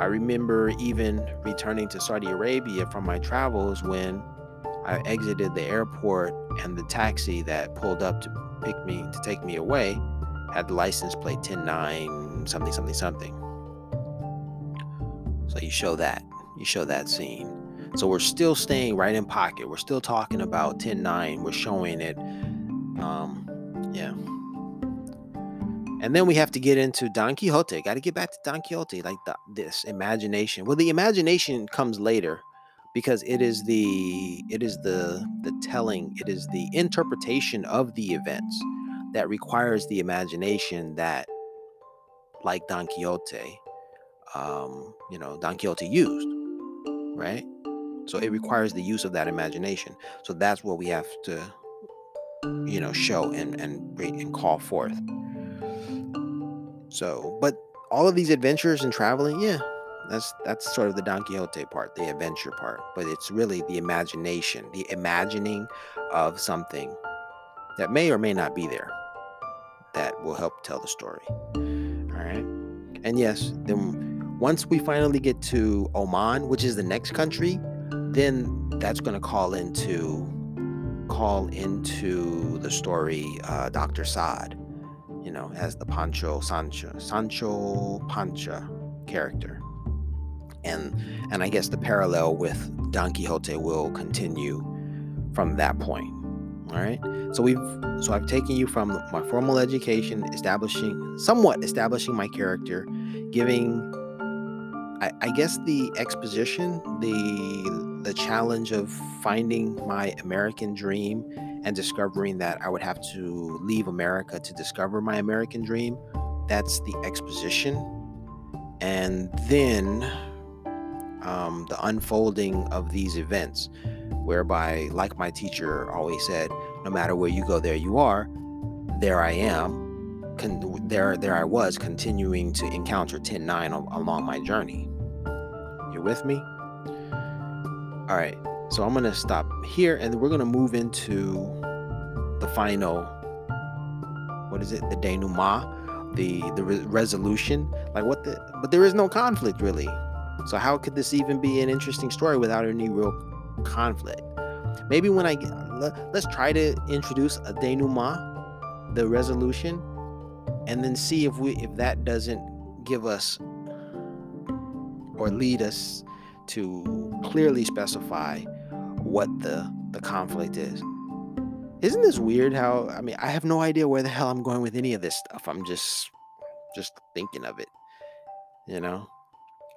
I remember even returning to Saudi Arabia from my travels when I exited the airport and the taxi that pulled up to pick me to take me away had the license plate 109 something something something. So you show that you show that scene. So we're still staying right in pocket. We're still talking about 10-9. We're showing it. Um, yeah. And then we have to get into Don Quixote. Got to get back to Don Quixote, like the, this imagination. Well, the imagination comes later because it is the it is the the telling, it is the interpretation of the events that requires the imagination that, like Don Quixote, um, you know, Don Quixote used, right? So it requires the use of that imagination. So that's what we have to, you know, show and and and call forth. So, but all of these adventures and traveling, yeah, that's that's sort of the Don Quixote part, the adventure part. But it's really the imagination, the imagining of something that may or may not be there that will help tell the story. All right. And yes, then once we finally get to Oman, which is the next country, then that's going to call into call into the story uh, Dr. Saad, you know, as the Pancho Sancho Sancho Pancha character. And and I guess the parallel with Don Quixote will continue from that point. All right. So we've so I've taken you from my formal education, establishing somewhat establishing my character, giving I, I guess the exposition, the the challenge of finding my American dream and discovering that I would have to leave America to discover my American dream. That's the exposition. And then um, the unfolding of these events, whereby, like my teacher always said, no matter where you go, there you are. There I am. Con- there, there I was, continuing to encounter 10-9 along my journey. You with me? All right. So I'm gonna stop here, and we're gonna move into the final. What is it? The denouement, the the re- resolution. Like what the? But there is no conflict really. So how could this even be an interesting story without any real conflict? Maybe when I let, us try to introduce a denouement, the resolution, and then see if we if that doesn't give us or lead us to clearly specify what the the conflict is. Isn't this weird how I mean I have no idea where the hell I'm going with any of this stuff. I'm just just thinking of it. You know?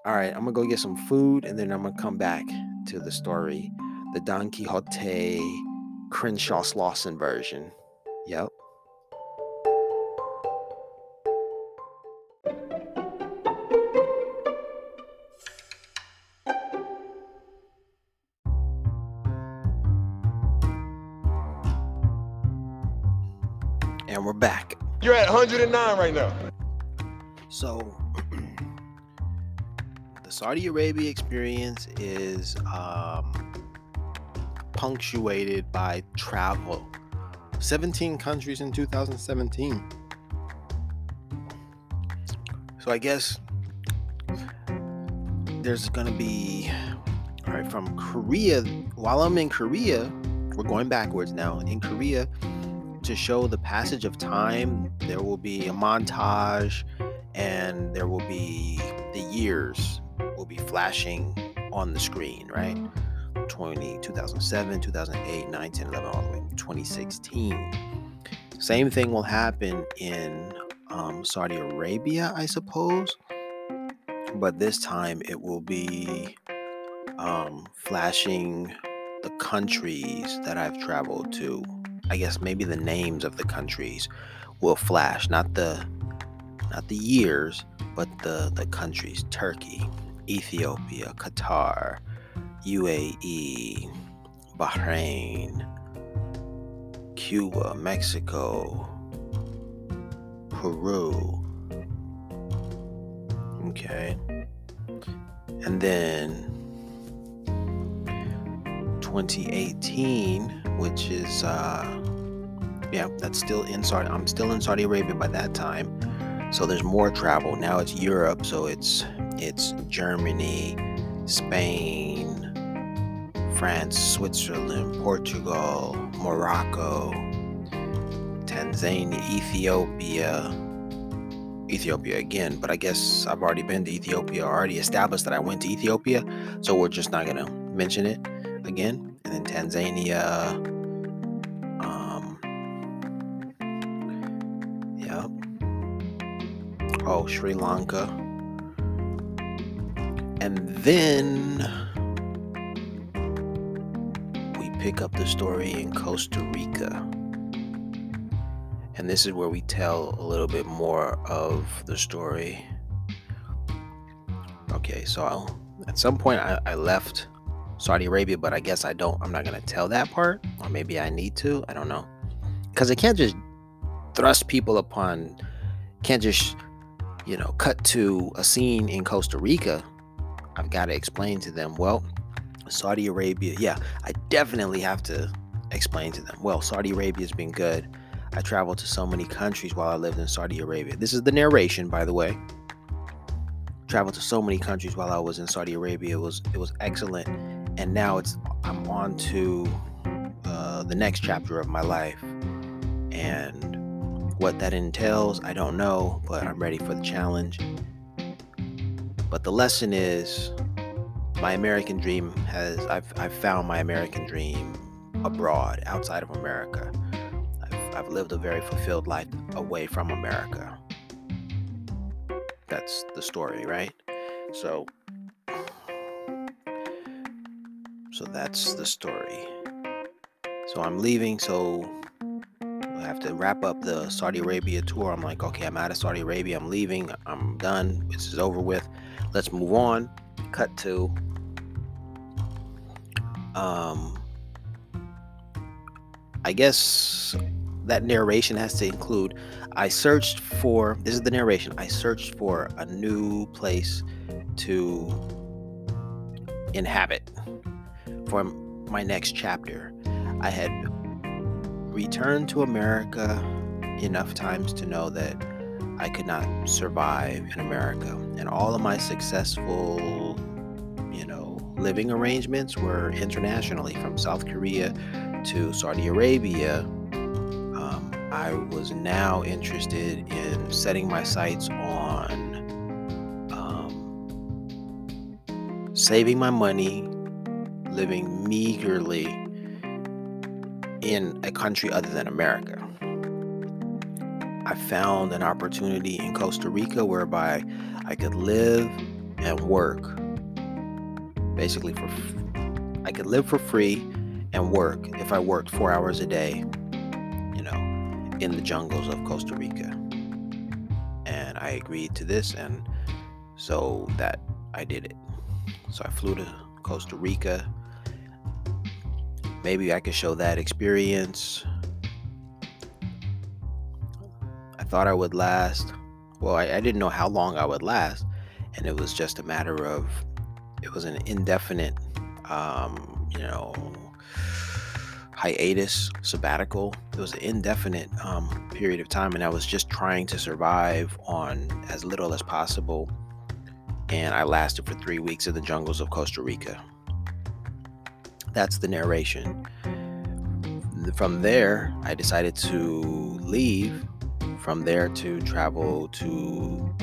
All right, I'm gonna go get some food and then I'm gonna come back to the story, the Don Quixote Crenshaw Slauson version. Yep. And we're back. You're at 109 right now. So Saudi Arabia experience is um, punctuated by travel. 17 countries in 2017. So I guess there's going to be, all right, from Korea, while I'm in Korea, we're going backwards now. In Korea, to show the passage of time, there will be a montage and there will be the years will be flashing on the screen, right? 20, 2007, 2008, 9, 10, 11, all the way to 2016. Same thing will happen in um, Saudi Arabia, I suppose. But this time it will be um, flashing the countries that I've traveled to. I guess maybe the names of the countries will flash, not the not the years, but the the countries. Turkey, Ethiopia, Qatar, UAE, Bahrain, Cuba, Mexico, Peru. Okay. And then 2018, which is uh yeah, that's still in Saudi I'm still in Saudi Arabia by that time. So there's more travel. Now it's Europe, so it's it's Germany, Spain, France, Switzerland, Portugal, Morocco, Tanzania, Ethiopia, Ethiopia again, but I guess I've already been to Ethiopia, already established that I went to Ethiopia, so we're just not gonna mention it again. And then Tanzania, um, yeah, oh Sri Lanka, and then we pick up the story in Costa Rica. And this is where we tell a little bit more of the story. Okay, so I'll, at some point I, I left Saudi Arabia, but I guess I don't, I'm not going to tell that part. Or maybe I need to. I don't know. Because I can't just thrust people upon, can't just, you know, cut to a scene in Costa Rica. I've got to explain to them, well, Saudi Arabia, yeah, I definitely have to explain to them, well, Saudi Arabia has been good I traveled to so many countries while I lived in Saudi Arabia. This is the narration, by the way. Traveled to so many countries while I was in Saudi Arabia. It was it was excellent, and now it's I'm on to uh, the next chapter of my life, and what that entails, I don't know, but I'm ready for the challenge. But the lesson is, my American dream has I've I've found my American dream abroad, outside of America. I've, I've lived a very fulfilled life away from America. That's the story, right? So so that's the story. So I'm leaving, so I have to wrap up the Saudi Arabia tour. I'm like, okay, I'm out of Saudi Arabia. I'm leaving. I'm done. This is over with. Let's move on. Cut to um I guess that narration has to include I searched for this is the narration. I searched for a new place to inhabit for my next chapter. I had returned to America enough times to know that I could not survive in America. And all of my successful, you know, living arrangements were internationally from South Korea to Saudi Arabia I was now interested in setting my sights on um, saving my money, living meagerly in a country other than America. I found an opportunity in Costa Rica whereby I could live and work basically for I could live for free and work if I worked 4 hours a day you know, in the jungles of Costa Rica. And I agreed to this, and so that I did it. So I flew to Costa Rica. Maybe I could show that experience. Thought I would last. Well, I, I didn't know how long I would last, and it was just a matter of it was an indefinite, um, you know, hiatus, sabbatical. It was an indefinite um, period of time, and I was just trying to survive on as little as possible. And I lasted for three weeks in the jungles of Costa Rica. That's the narration. From there, I decided to leave. From there, to travel to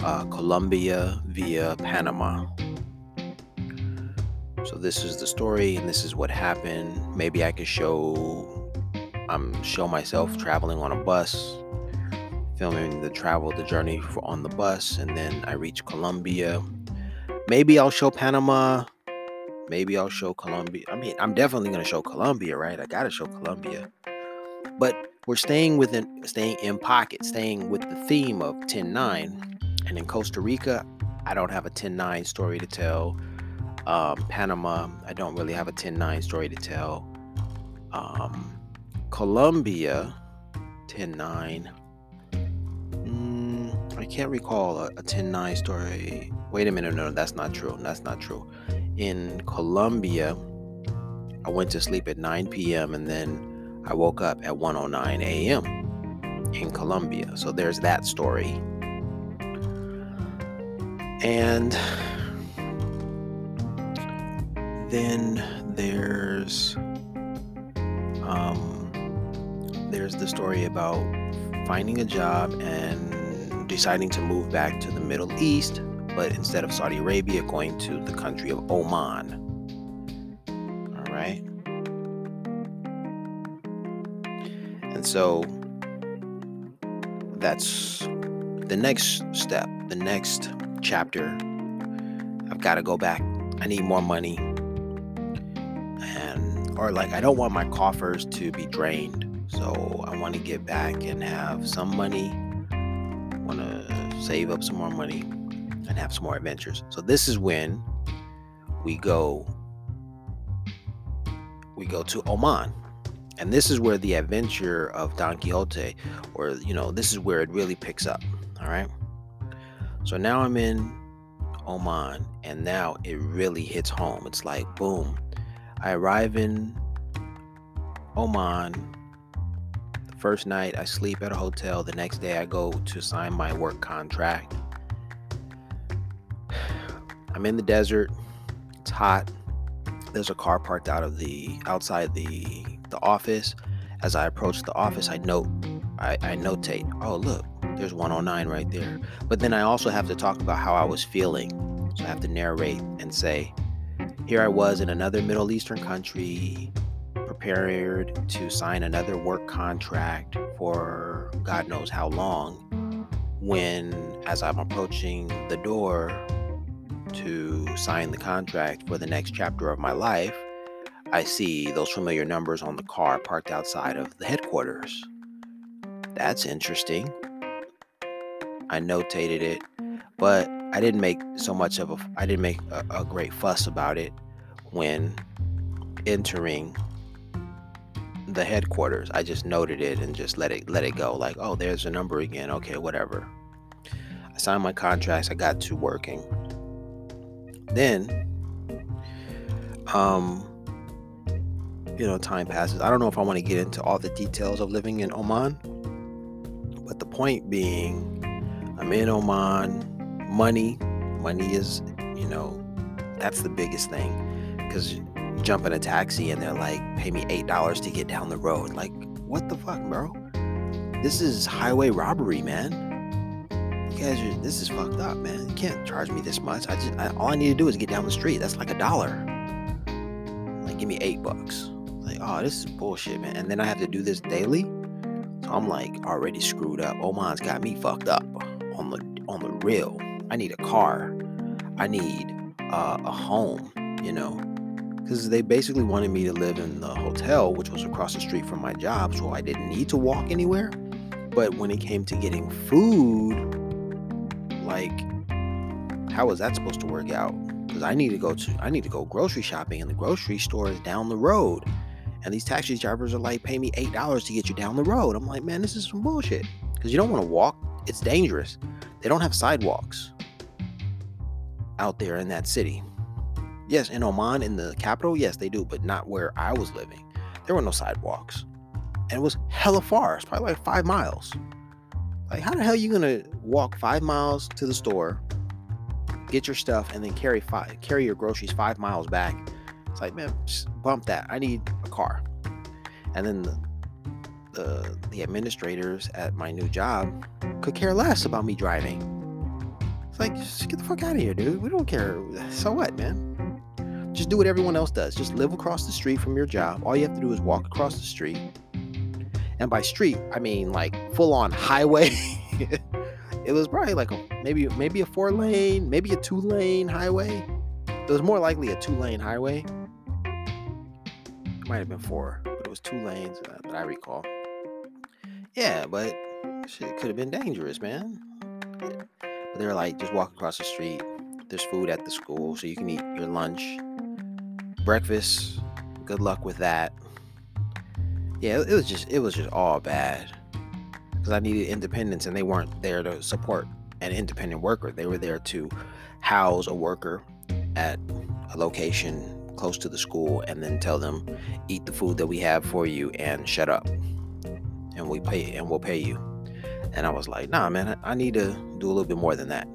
uh, Colombia via Panama. So this is the story, and this is what happened. Maybe I could show, I'm um, show myself traveling on a bus, filming the travel, the journey for, on the bus, and then I reach Colombia. Maybe I'll show Panama. Maybe I'll show Colombia. I mean, I'm definitely gonna show Colombia, right? I gotta show Colombia. But we're staying within, staying in pocket, staying with the theme of 10-9. And in Costa Rica, I don't have a 10-9 story to tell um, Panama, I don't really have a 10 9 story to tell. Um, Colombia, 10 9. Mm, I can't recall a, a 10 9 story. Wait a minute, no, that's not true. That's not true. In Colombia, I went to sleep at 9 p.m. and then I woke up at 1:09 a.m. in Colombia. So there's that story. And then there's um, there's the story about finding a job and deciding to move back to the Middle East, but instead of Saudi Arabia, going to the country of Oman. All right. And so that's the next step, the next chapter. I've got to go back. I need more money. And, or like, I don't want my coffers to be drained. So I want to get back and have some money. Want to save up some more money and have some more adventures. So this is when we go we go to Oman. And this is where the adventure of Don Quixote or you know, this is where it really picks up, all right? So now I'm in Oman and now it really hits home. It's like boom. I arrive in Oman The First night, I sleep at a hotel. The next day, I go to sign my work contract. I'm in the desert. It's hot. There's a car parked out of the outside the the office. As I approach the office, I note I, I notate, oh look, there's 109 right there. But then I also have to talk about how I was feeling. So I have to narrate and say, here I was in another Middle Eastern country prepared to sign another work contract for God knows how long when, as I'm approaching the door to sign the contract for the next chapter of my life, I see those familiar numbers on the car parked outside of the headquarters. That's interesting. I notated it, but I didn't make so much of a I didn't make a, a great fuss about it when entering the headquarters. I just noted it and just let it let it go. Like, oh, there's a number again. Okay, whatever. I signed my contracts. I got to working. Then, um, you know, time passes. I don't know if I want to get into all the details of living in Oman, but the point being, I'm in Oman. Money, money is, you know, that's the biggest thing because jump in a taxi and they're like, pay me $8 to get down the road. Like, what the fuck, bro? This is highway robbery, man. You guys are, this is fucked up, man. You can't charge me this much. I just, I, all I need to do is get down the street. That's like a dollar. Like, give me eight bucks. Like, oh, this is bullshit, man. And then I have to do this daily. So I'm like already screwed up. Oman's got me fucked up on the on the real. I need a car. I need uh, a home, you know because they basically wanted me to live in the hotel, which was across the street from my job, so I didn't need to walk anywhere. But when it came to getting food, like, how was that supposed to work out? Because I need to go to I need to go grocery shopping, and the grocery store is down the road. And these taxi drivers are like, pay me eight dollars to get you down the road. I'm like, man, this is some bullshit. Because you don't want to walk; it's dangerous. They don't have sidewalks out there in that city. Yes, in Oman, in the capital, yes, they do, but not where I was living. There were no sidewalks. And it was hella far. It's probably like five miles. Like, how the hell are you gonna walk five miles to the store, get your stuff, and then carry five carry your groceries five miles back? It's like, man, bump that. I need car. And then the, the the administrators at my new job could care less about me driving. It's like, just get the fuck out of here, dude. We don't care. So what, man? Just do what everyone else does. Just live across the street from your job. All you have to do is walk across the street. And by street, I mean like full on highway. it was probably like a, maybe maybe a four lane, maybe a two lane highway. It was more likely a two lane highway. Might have been four, but it was two lanes uh, that I recall. Yeah, but shit could have been dangerous, man. But they're like, just walk across the street. There's food at the school, so you can eat your lunch breakfast. Good luck with that. Yeah, it was just it was just all bad because I needed independence, and they weren't there to support an independent worker. They were there to house a worker at a location close to the school, and then tell them, "Eat the food that we have for you, and shut up, and we pay and we'll pay you." And I was like, "Nah, man, I need to do a little bit more than that."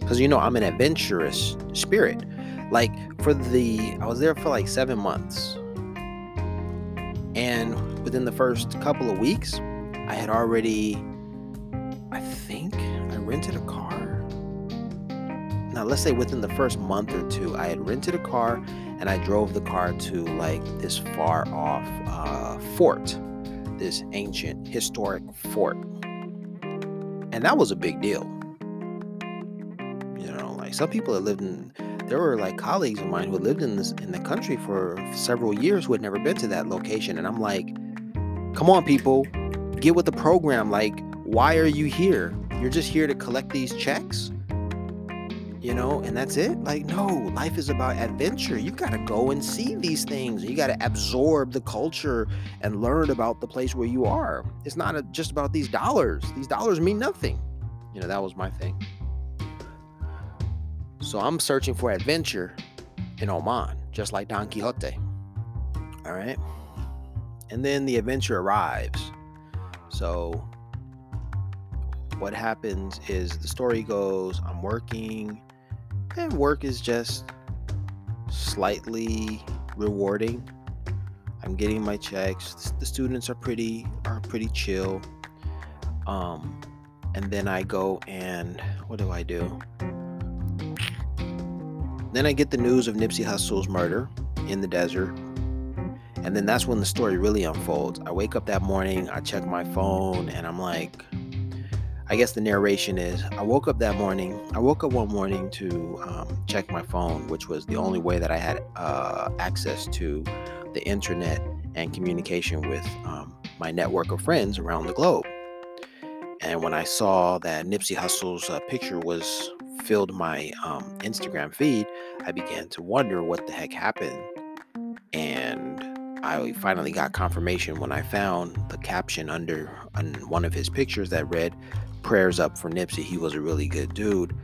Because you know I'm an adventurous spirit. Like for the, I was there for like seven months. And within the first couple of weeks, I had already, I think I rented a car. Now, let's say within the first month or two, I had rented a car and I drove the car to like this far off uh, fort, this ancient historic fort. And that was a big deal. You know, like some people that lived in, there were like colleagues of mine who lived in this in the country for several years who had never been to that location. And I'm like, come on, people, get with the program. Like, why are you here? You're just here to collect these checks? You know, and that's it? Like, no, life is about adventure. You got to go and see these things. You got to absorb the culture and learn about the place where you are. It's not a, just about these dollars. These dollars mean nothing. You know, that was my thing. So I'm searching for adventure in Oman, just like Don Quixote. All right. And then the adventure arrives. So what happens is the story goes I'm working, and work is just slightly rewarding. I'm getting my checks. The students are pretty are pretty chill. Um, and then I go and what do I do? Then I get the news of Nipsey Hussle's murder in the desert. And then that's when the story really unfolds. I wake up that morning, I check my phone, and I'm like, I guess the narration is I woke up that morning. I woke up one morning to um, check my phone, which was the only way that I had uh, access to the internet and communication with um, my network of friends around the globe. And when I saw that Nipsey Hussle's uh, picture was filled my um, Instagram feed, I began to wonder what the heck happened. And I finally got confirmation when I found the caption under on one of his pictures that read, prayers up for Nipsey. He was a really good dude.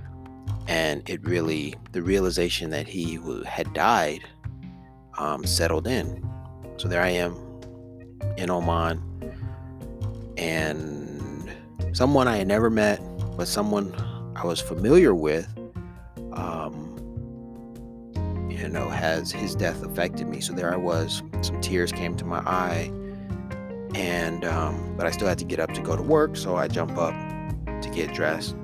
And it really, the realization that he had died um, settled in. So there I am in Oman. And someone I had never met, but someone I was familiar with, um, you know, has his death affected me. So there I was. Some tears came to my eye. And, um, but I still had to get up to go to work. So I jump up to get dressed.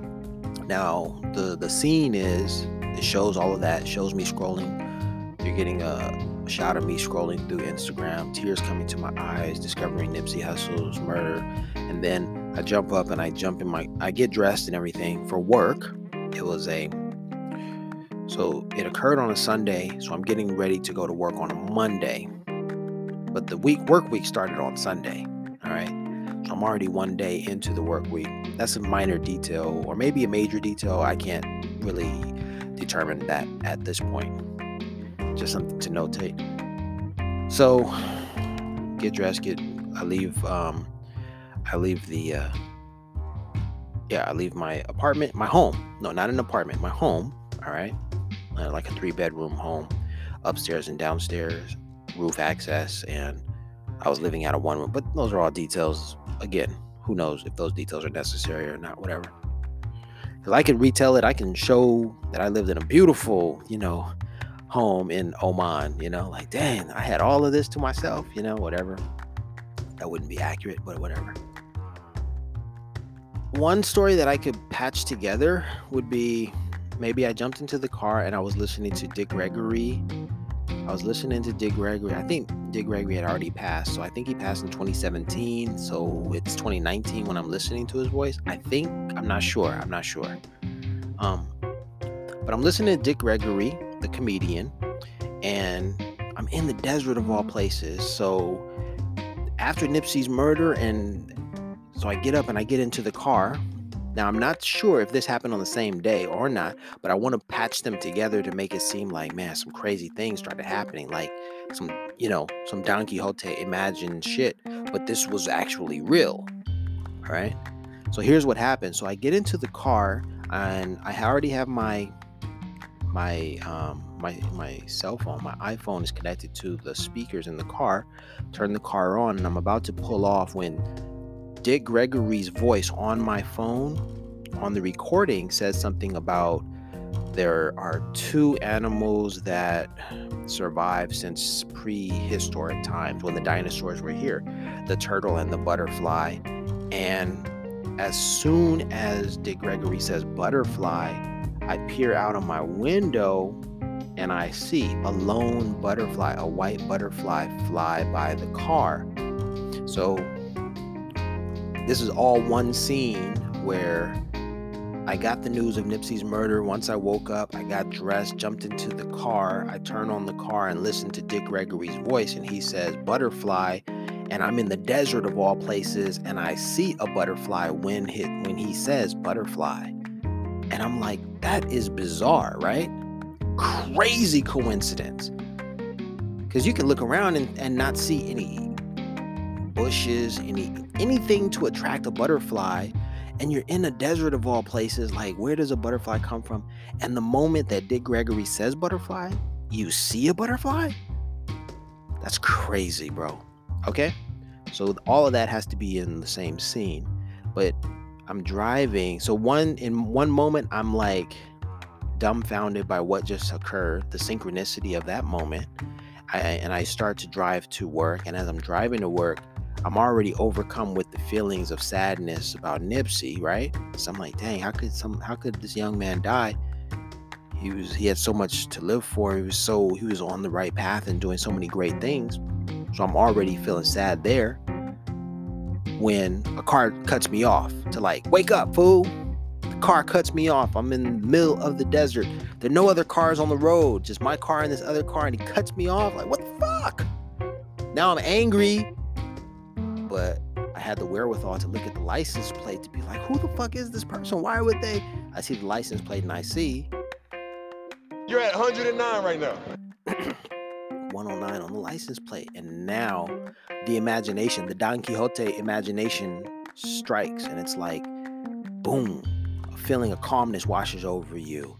Now, the the scene is it shows all of that. Shows me scrolling. You're getting a, a shot of me scrolling through Instagram, tears coming to my eyes, discovering Nipsey Hussle's murder, and then I jump up and I jump in my I get dressed and everything for work. It was a so it occurred on a Sunday, so I'm getting ready to go to work on a Monday. But the week work week started on Sunday. All right. I'm already one day into the work week. That's a minor detail, or maybe a major detail. I can't really determine that at this point. Just something to notate. So, get dressed. Get. I leave. Um, I leave the. Uh, yeah, I leave my apartment, my home. No, not an apartment, my home. All right, uh, like a three bedroom home, upstairs and downstairs, roof access, and I was living out of one room. But those are all details again, who knows if those details are necessary or not, whatever. Because I can retell it, I can show that I lived in a beautiful, you know, home in Oman, you know, like, dang, I had all of this to myself, you know, whatever. That wouldn't be accurate, but whatever. One story that I could patch together would be maybe I jumped into the car and I was listening to Dick Gregory I was listening to Dick Gregory. I think Dick Gregory had already passed. So I think he passed in 2017. So it's 2019 when I'm listening to his voice. I think, I'm not sure. I'm not sure. Um, but I'm listening to Dick Gregory, the comedian, and I'm in the desert of all places. So after Nipsey's murder, and so I get up and I get into the car now, I'm not sure if this happened on the same day or not, but I want to patch them together to make it seem like, man, some crazy things started happening. Like some, you know, some Don Quixote imagined shit, but this was actually real. All right. So here's what happened. So I get into the car and I already have my my um my my cell phone my iphone is connected to the speakers in the car turn the car on and i'm about to pull off when Dick Gregory's voice on my phone on the recording says something about there are two animals that survived since prehistoric times when the dinosaurs were here the turtle and the butterfly. And as soon as Dick Gregory says butterfly, I peer out of my window and I see a lone butterfly, a white butterfly fly by the car. So this is all one scene where I got the news of Nipsey's murder. Once I woke up, I got dressed, jumped into the car. I turned on the car and listened to Dick Gregory's voice, and he says, Butterfly. And I'm in the desert of all places, and I see a butterfly when, hit, when he says butterfly. And I'm like, that is bizarre, right? Crazy coincidence. Because you can look around and, and not see any bushes, any anything to attract a butterfly and you're in a desert of all places. Like, where does a butterfly come from? And the moment that Dick Gregory says butterfly, you see a butterfly? That's crazy, bro. Okay? So all of that has to be in the same scene. But I'm driving. So one in one moment I'm like dumbfounded by what just occurred, the synchronicity of that moment. I, and I start to drive to work. And as I'm driving to work, I'm already overcome with the feelings of sadness about Nipsey, right? So I'm like, dang, how could some how could this young man die? He was he had so much to live for. He was so he was on the right path and doing so many great things. So I'm already feeling sad there. When a car cuts me off to like, wake up, fool. The car cuts me off. I'm in the middle of the desert. There are no other cars on the road, just my car and this other car, and he cuts me off. Like, what the fuck? Now I'm angry but I had the wherewithal to look at the license plate to be like, who the fuck is this person? Why would they? I see the license plate and I see. You're at 109 right now. 109 on the license plate. And now the imagination, the Don Quixote imagination strikes. And it's like, boom, a feeling of calmness washes over you.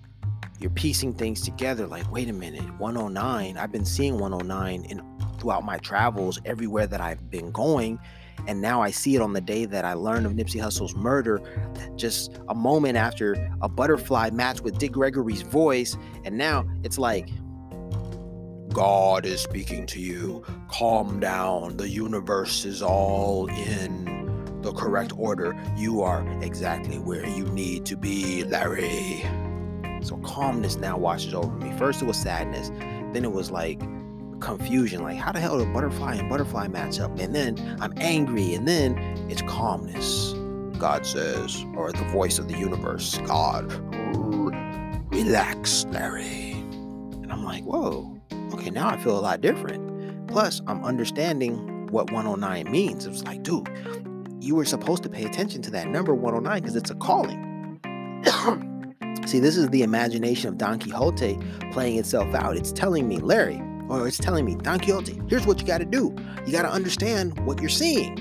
You're piecing things together like, wait a minute, 109. I've been seeing 109 in throughout my travels everywhere that I've been going and now I see it on the day that I learned of Nipsey Hussle's murder, just a moment after a butterfly matched with Dick Gregory's voice. And now it's like, God is speaking to you. Calm down. The universe is all in the correct order. You are exactly where you need to be, Larry. So calmness now washes over me. First, it was sadness. Then it was like, confusion like how the hell do butterfly and butterfly match up? And then i'm angry and then it's calmness. God says or the voice of the universe god relax larry. And i'm like whoa okay now i feel a lot different. Plus i'm understanding what 109 means. It's like dude you were supposed to pay attention to that number 109 because it's a calling. See, this is the imagination of Don Quixote playing itself out. It's telling me, Larry, or it's telling me, Don Quixote, here's what you got to do. You got to understand what you're seeing.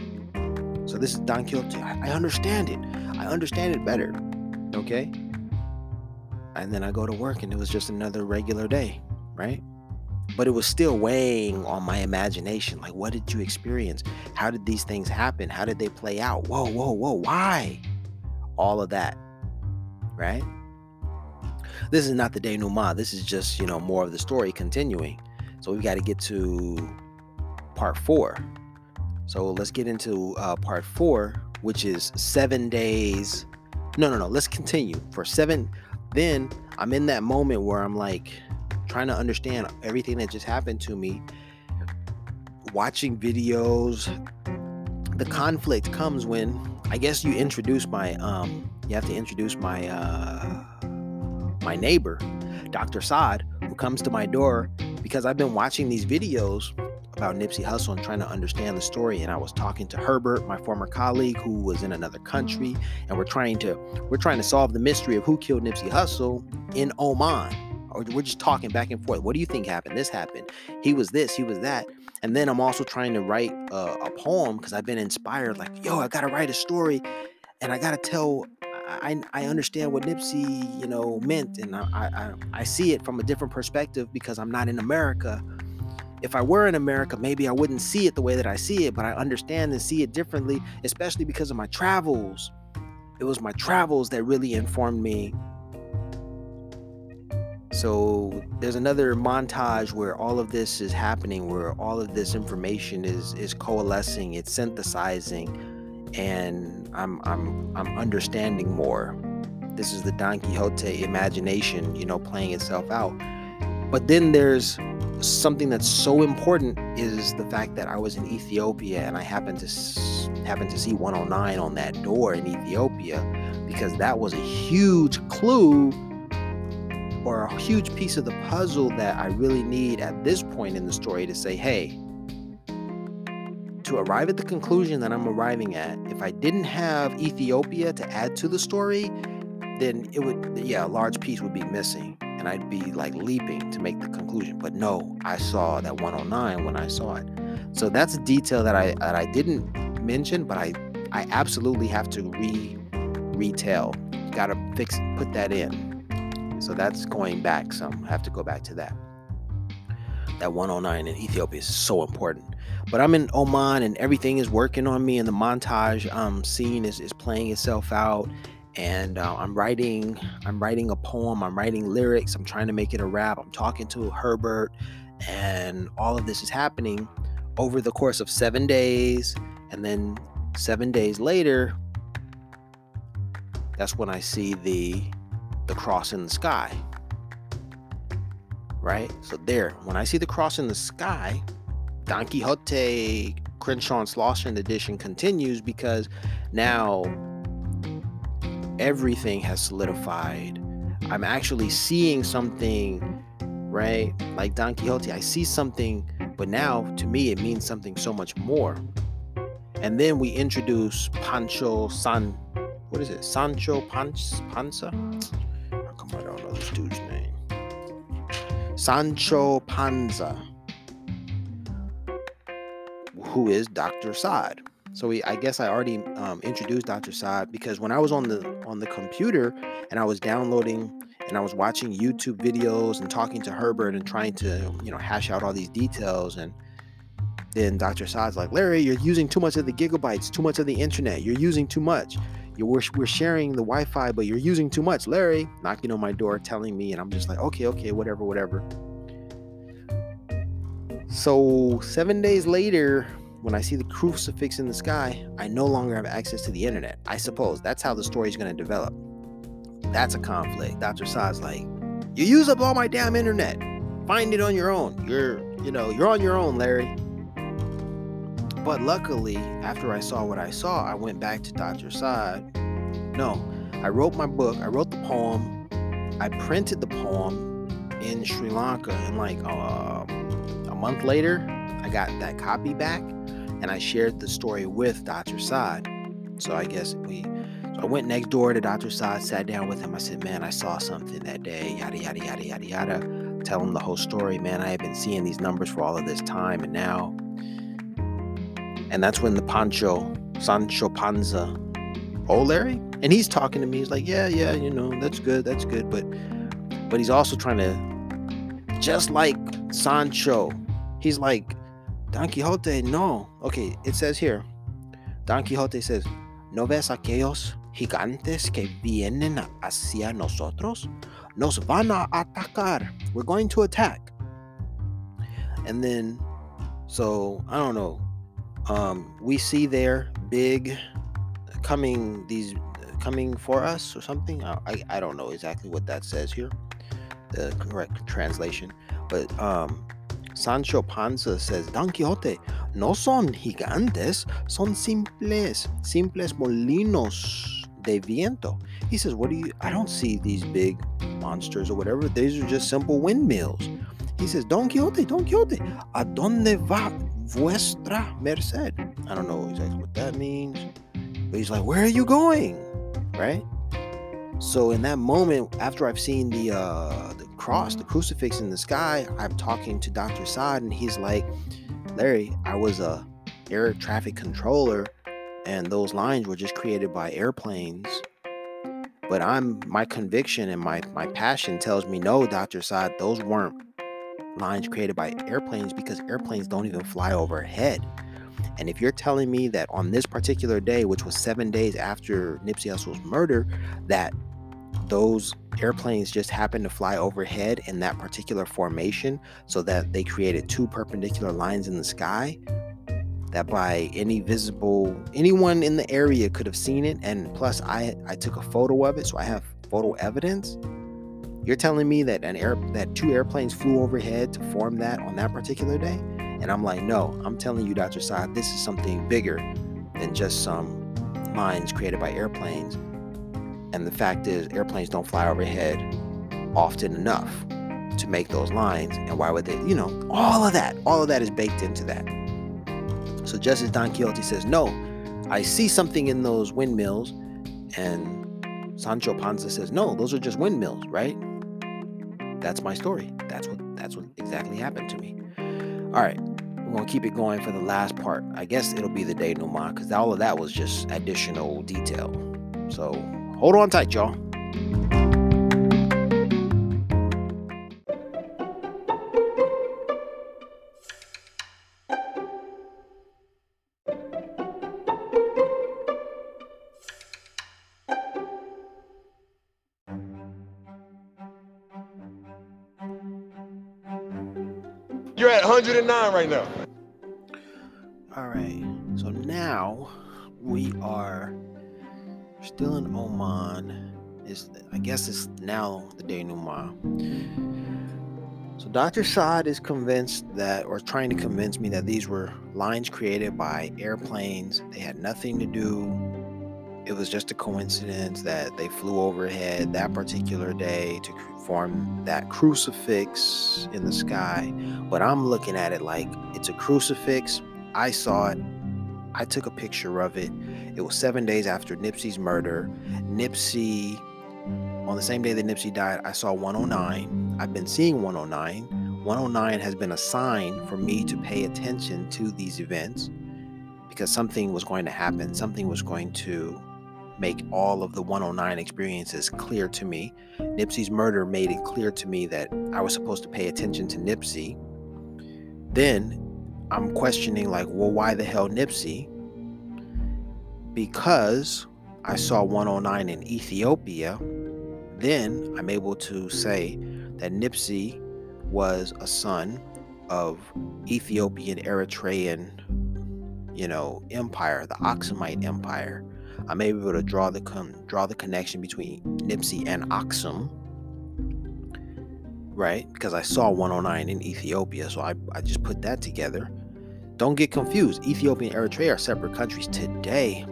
So this is Don Quixote. I, understand it. I understand it better. Okay. And then I go to work and it was just another regular day, right? But it was still weighing on my imagination. Like, what did you experience? How did these things happen? How did they play out? Whoa, whoa, whoa, why? All of that, right? This is not the denouement. This is just, you know, more of the story continuing. So we got to get to part four. So let's get into uh, part four, which is seven days. No, no, no. Let's continue for seven. Then I'm in that moment where I'm like trying to understand everything that just happened to me, watching videos. The conflict comes when I guess you introduce my um you have to introduce my uh my neighbor, Dr. Saad, who comes to my door because I've been watching these videos about Nipsey Hussle and trying to understand the story. And I was talking to Herbert, my former colleague, who was in another country, and we're trying to we're trying to solve the mystery of who killed Nipsey Hussle in Oman. Or we're just talking back and forth. What do you think happened? This happened. He was this. He was that. And then I'm also trying to write a, a poem because I've been inspired. Like, yo, I gotta write a story, and I gotta tell I, I understand what Nipsey, you know, meant, and I, I I see it from a different perspective because I'm not in America. If I were in America, maybe I wouldn't see it the way that I see it, but I understand and see it differently, especially because of my travels. It was my travels that really informed me. So there's another montage where all of this is happening, where all of this information is is coalescing, it's synthesizing, and I'm I'm I'm understanding more. This is the Don Quixote imagination, you know, playing itself out. But then there's something that's so important is the fact that I was in Ethiopia and I happened to happen to see 109 on that door in Ethiopia because that was a huge clue or a huge piece of the puzzle that I really need at this point in the story to say, hey, to arrive at the conclusion that I'm arriving at, if I didn't have Ethiopia to add to the story, then it would, yeah, a large piece would be missing and I'd be like leaping to make the conclusion. But no, I saw that 109 when I saw it. So that's a detail that I that I didn't mention, but I I absolutely have to re retell. Got to fix put that in. So that's going back some. I have to go back to that. That 109 in Ethiopia is so important. But I'm in Oman and everything is working on me, and the montage um, scene is, is playing itself out. And uh, I'm writing, I'm writing a poem. I'm writing lyrics. I'm trying to make it a rap. I'm talking to Herbert, and all of this is happening over the course of seven days. And then seven days later, that's when I see the the cross in the sky. Right? So there, when I see the cross in the sky, Don Quixote Crenshaw and Slauson edition continues because now everything has solidified. I'm actually seeing something, right? Like Don Quixote, I see something, but now to me it means something so much more. And then we introduce Pancho San, what is it? Sancho Panza? Panza? Sancho Panza who is Dr. Saad. So I guess I already um, introduced Dr. Saad because when I was on the on the computer and I was downloading and I was watching YouTube videos and talking to Herbert and trying to you know hash out all these details and then Dr. Saad's like, Larry, you're using too much of the gigabytes, too much of the internet. You're using too much. You're, we're, we're sharing the Wi-Fi, but you're using too much. Larry knocking on my door, telling me, and I'm just like, okay, okay, whatever, whatever. So seven days later, when I see the crucifix in the sky, I no longer have access to the internet. I suppose that's how the story is going to develop. That's a conflict. Dr. Saad's like, you use up all my damn internet. Find it on your own. You're, you know, you're on your own, Larry. But luckily, after I saw what I saw, I went back to Dr. Saad. No, I wrote my book. I wrote the poem. I printed the poem in Sri Lanka, and like uh, a month later, I got that copy back and I shared the story with Dr. Saad. So I guess we I went next door to Dr. Saad, sat down with him. I said, Man, I saw something that day, yada, yada, yada, yada, yada. Tell him the whole story. Man, I have been seeing these numbers for all of this time, and now. And that's when the Pancho, Sancho Panza, oh, Larry? And he's talking to me. He's like, Yeah, yeah, you know, that's good, that's good. But, but he's also trying to, just like Sancho, he's like, Don Quixote, no. Okay, it says here. Don Quixote says, ¿No ves aquellos gigantes que vienen hacia nosotros? Nos van a atacar. We're going to attack. And then, so I don't know. Um, we see there big coming these coming for us or something. I, I don't know exactly what that says here, the correct translation, but um, Sancho Panza says, Don Quixote, no son gigantes, son simples, simples molinos de viento. He says, What do you, I don't see these big monsters or whatever. These are just simple windmills. He says, Don Quixote, Don Quixote, ¿a dónde va vuestra merced? I don't know exactly what that means, but he's like, Where are you going? Right? So in that moment, after I've seen the uh, the cross, the crucifix in the sky, I'm talking to Dr. Saad, and he's like, Larry, I was a air traffic controller, and those lines were just created by airplanes. But I'm my conviction and my my passion tells me no, Dr. Saad, those weren't lines created by airplanes because airplanes don't even fly overhead. And if you're telling me that on this particular day, which was seven days after Nipsey Hussle's murder, that those airplanes just happened to fly overhead in that particular formation so that they created two perpendicular lines in the sky, that by any visible anyone in the area could have seen it and plus I I took a photo of it so I have photo evidence. You're telling me that an air that two airplanes flew overhead to form that on that particular day? And I'm like, no, I'm telling you, Dr. Saad, this is something bigger than just some lines created by airplanes. And the fact is, airplanes don't fly overhead often enough to make those lines. And why would they, you know, all of that, all of that is baked into that. So just as Don Quixote says, no, I see something in those windmills. And Sancho Panza says, no, those are just windmills, right? That's my story. That's what that's what exactly happened to me. All right, we're gonna keep it going for the last part. I guess it'll be the denouement because all of that was just additional detail. So hold on tight, y'all. 109 right now. All right. So now we are still in Oman. Is I guess it's now the denouement. So Dr. Saad is convinced that, or trying to convince me that these were lines created by airplanes. They had nothing to do. It was just a coincidence that they flew overhead that particular day to form that crucifix in the sky. But I'm looking at it like it's a crucifix. I saw it. I took a picture of it. It was seven days after Nipsey's murder. Nipsey, on the same day that Nipsey died, I saw 109. I've been seeing 109. 109 has been a sign for me to pay attention to these events because something was going to happen. Something was going to make all of the 109 experiences clear to me. Nipsey's murder made it clear to me that I was supposed to pay attention to Nipsey. Then I'm questioning, like, well, why the hell Nipsey? Because I saw 109 in Ethiopia. Then I'm able to say that Nipsey was a son of Ethiopian Eritrean, you know, empire, the Aksumite Empire. I'm able to draw the con- draw the connection between Nipsey and Aksum, right? Because I saw 109 in Ethiopia, so I, I just put that together. Don't get confused. Ethiopia and Eritrea are separate countries today,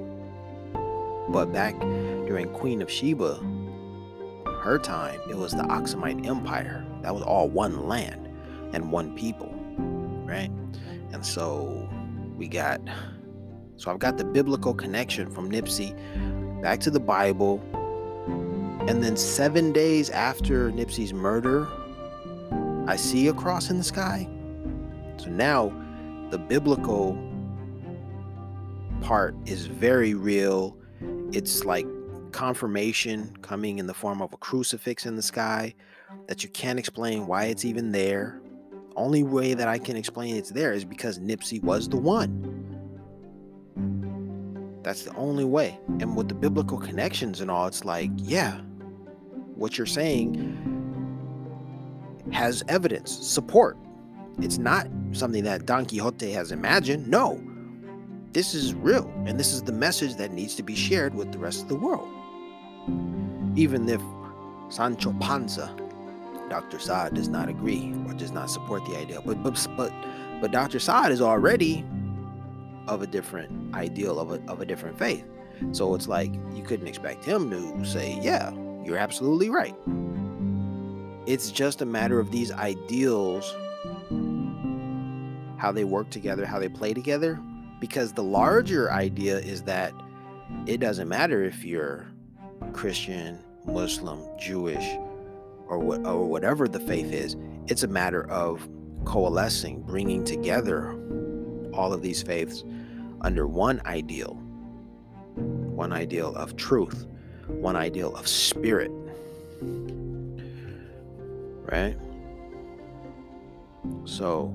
but back during Queen of Sheba, her time, it was the Aksumite Empire. That was all one land and one people, right? And so we got so I've got the biblical connection from Nipsey back to the Bible. And then seven days after Nipsey's murder, I see a cross in the sky. So now the biblical part is very real. It's like confirmation coming in the form of a crucifix in the sky that you can't explain why it's even there. Only way that I can explain it's there is because Nipsey was the one. That's the only way. And with the biblical connections and all, it's like, yeah, what you're saying has evidence, support. It's not something that Don Quixote has imagined. No, this is real. And this is the message that needs to be shared with the rest of the world. Even if Sancho Panza, Dr. Saad, does not agree or does not support the idea. But, but, but, but Dr. Saad is already of a different ideal of a, of a different faith. So it's like you couldn't expect him to say, Yeah, you're absolutely right. It's just a matter of these ideals, how they work together, how they play together. Because the larger idea is that it doesn't matter if you're Christian, Muslim, Jewish, or what or whatever the faith is. It's a matter of coalescing, bringing together all of these faiths under one ideal, one ideal of truth, one ideal of spirit. Right? So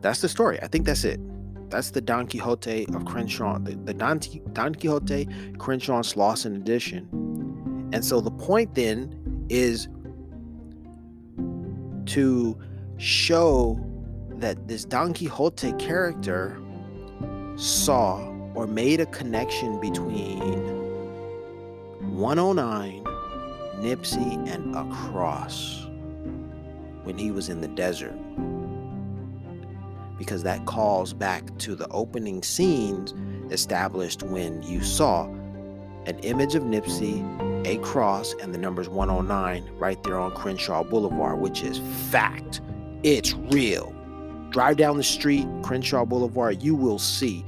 that's the story. I think that's it. That's the Don Quixote of Crenshaw, the, the Don, Don Quixote Crenshaw Slauson edition. And so the point then is to show that this Don Quixote character saw or made a connection between 109, Nipsey, and a cross when he was in the desert. Because that calls back to the opening scenes established when you saw an image of Nipsey, a cross, and the numbers 109 right there on Crenshaw Boulevard, which is fact. It's real. Drive down the street, Crenshaw Boulevard, you will see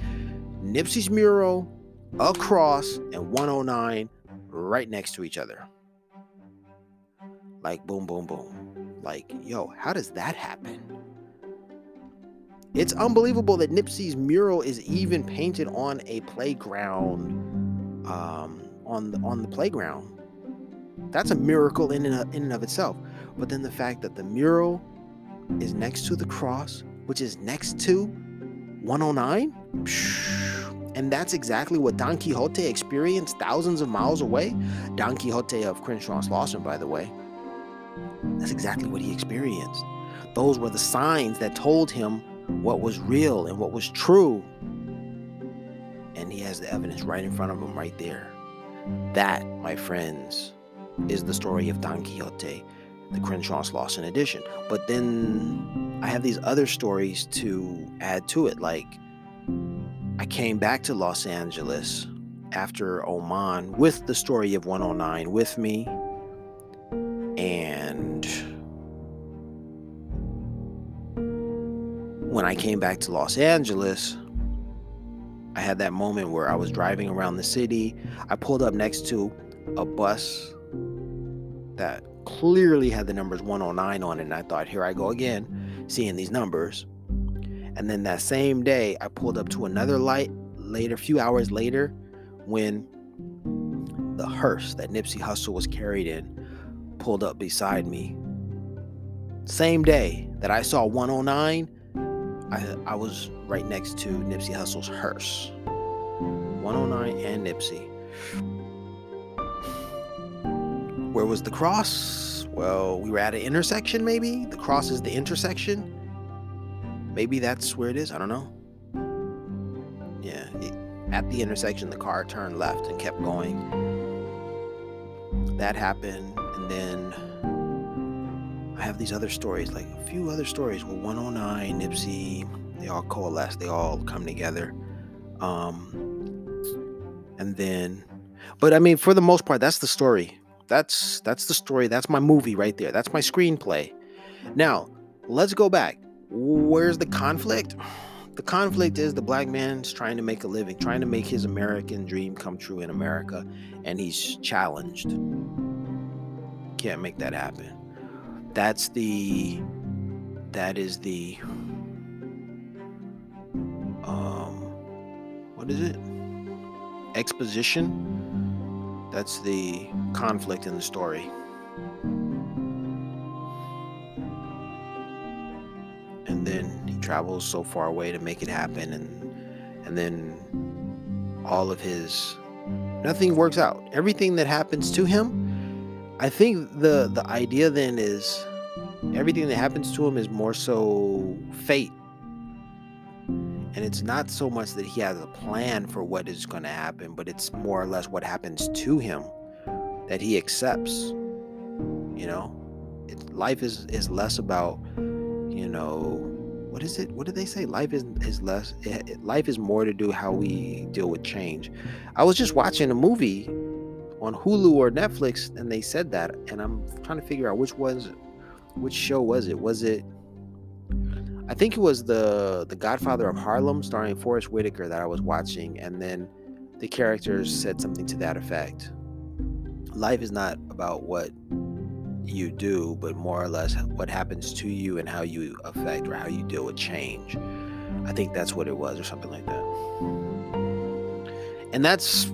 Nipsey's mural, a cross, and 109 right next to each other. Like boom, boom, boom. Like, yo, how does that happen? It's unbelievable that Nipsey's mural is even painted on a playground, um, on the, on the playground. That's a miracle in and, of, in and of itself. But then the fact that the mural is next to the cross, which is next to 109, and that's exactly what Don Quixote experienced thousands of miles away. Don Quixote of Crenshaw Slauson, by the way. That's exactly what he experienced. Those were the signs that told him what was real and what was true. And he has the evidence right in front of him, right there. That, my friends, is the story of Don Quixote, the Crenshaw Slauson edition. But then I have these other stories to add to it. Like, I came back to Los Angeles after Oman with the story of 109 with me. And when I came back to Los Angeles, I had that moment where I was driving around the city. I pulled up next to a bus that clearly had the numbers 109 on it. And I thought, here I go again, mm-hmm. seeing these numbers. And then that same day, I pulled up to another light later, a few hours later, when the hearse that Nipsey Hussle was carried in pulled up beside me. Same day that I saw 109, I, I was right next to Nipsey Hussle's hearse. 109 and Nipsey. Where was the cross? Well, we were at an intersection, maybe? The cross is the intersection. Maybe that's where it is. I don't know. Yeah. It, at the intersection, the car turned left and kept going. That happened. And then I have these other stories, like a few other stories where 109, Nipsey, they all coalesce, they all come together. Um, and then, but I mean, for the most part, that's the story. That's that's the story. That's my movie right there. That's my screenplay. Now, let's go back. Where's the conflict? The conflict is the black man's trying to make a living, trying to make his American dream come true in America, and he's challenged. Can't make that happen. That's the that is the um what is it? Exposition. That's the conflict in the story. And then he travels so far away to make it happen and and then all of his nothing works out. Everything that happens to him, I think the the idea then is everything that happens to him is more so fate. And it's not so much that he has a plan for what is going to happen, but it's more or less what happens to him that he accepts. You know, it, life is is less about, you know, what is it? What did they say? Life is is less. It, it, life is more to do how we deal with change. I was just watching a movie on Hulu or Netflix, and they said that, and I'm trying to figure out which was, which show was it? Was it? I think it was the the Godfather of Harlem, starring Forest Whitaker, that I was watching, and then the characters said something to that effect. Life is not about what you do, but more or less what happens to you and how you affect or how you deal with change. I think that's what it was, or something like that. And that's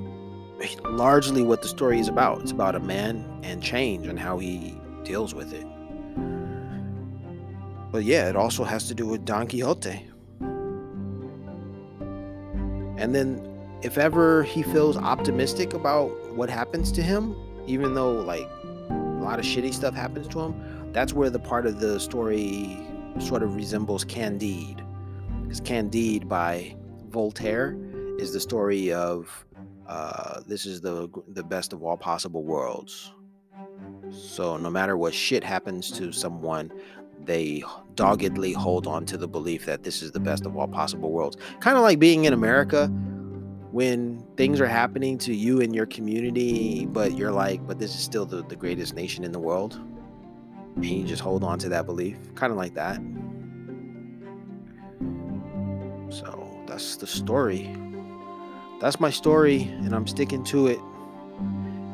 largely what the story is about. It's about a man and change and how he deals with it. But yeah, it also has to do with Don Quixote. And then if ever he feels optimistic about what happens to him, even though like a lot of shitty stuff happens to him, that's where the part of the story sort of resembles Candide. Because Candide by Voltaire is the story of uh, this is the the best of all possible worlds. So no matter what shit happens to someone, they doggedly hold on to the belief that this is the best of all possible worlds. Kind of like being in America when things are happening to you and your community, but you're like, but this is still the, the greatest nation in the world. And you just hold on to that belief. Kind of like that. So that's the story. That's my story, and I'm sticking to it.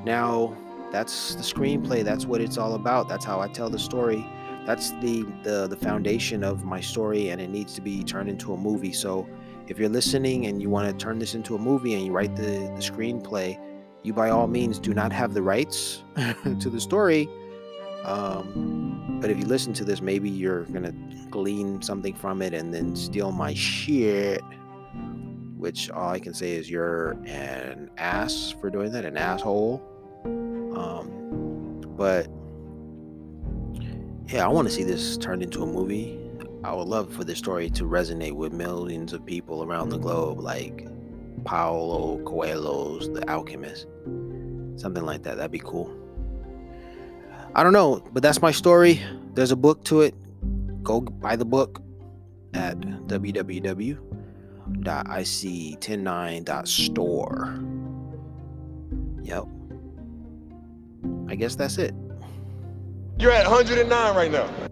Now, that's the screenplay. That's what it's all about. That's how I tell the story. That's the the the foundation of my story, and it needs to be turned into a movie. So, if you're listening and you want to turn this into a movie and you write the the screenplay, you by all means do not have the rights to the story. Um, but if you listen to this, maybe you're gonna glean something from it and then steal my shit. Which all I can say is you're an ass for doing that, an asshole. Um, but yeah, I want to see this turned into a movie. I would love for this story to resonate with millions of people around the mm-hmm. globe, like Paulo Coelho's The Alchemist. Something like that. That'd be cool. I don't know, but that's my story. There's a book to it. Go buy the book at www.isee109.store. Yep. I guess that's it. You're at 109 right now.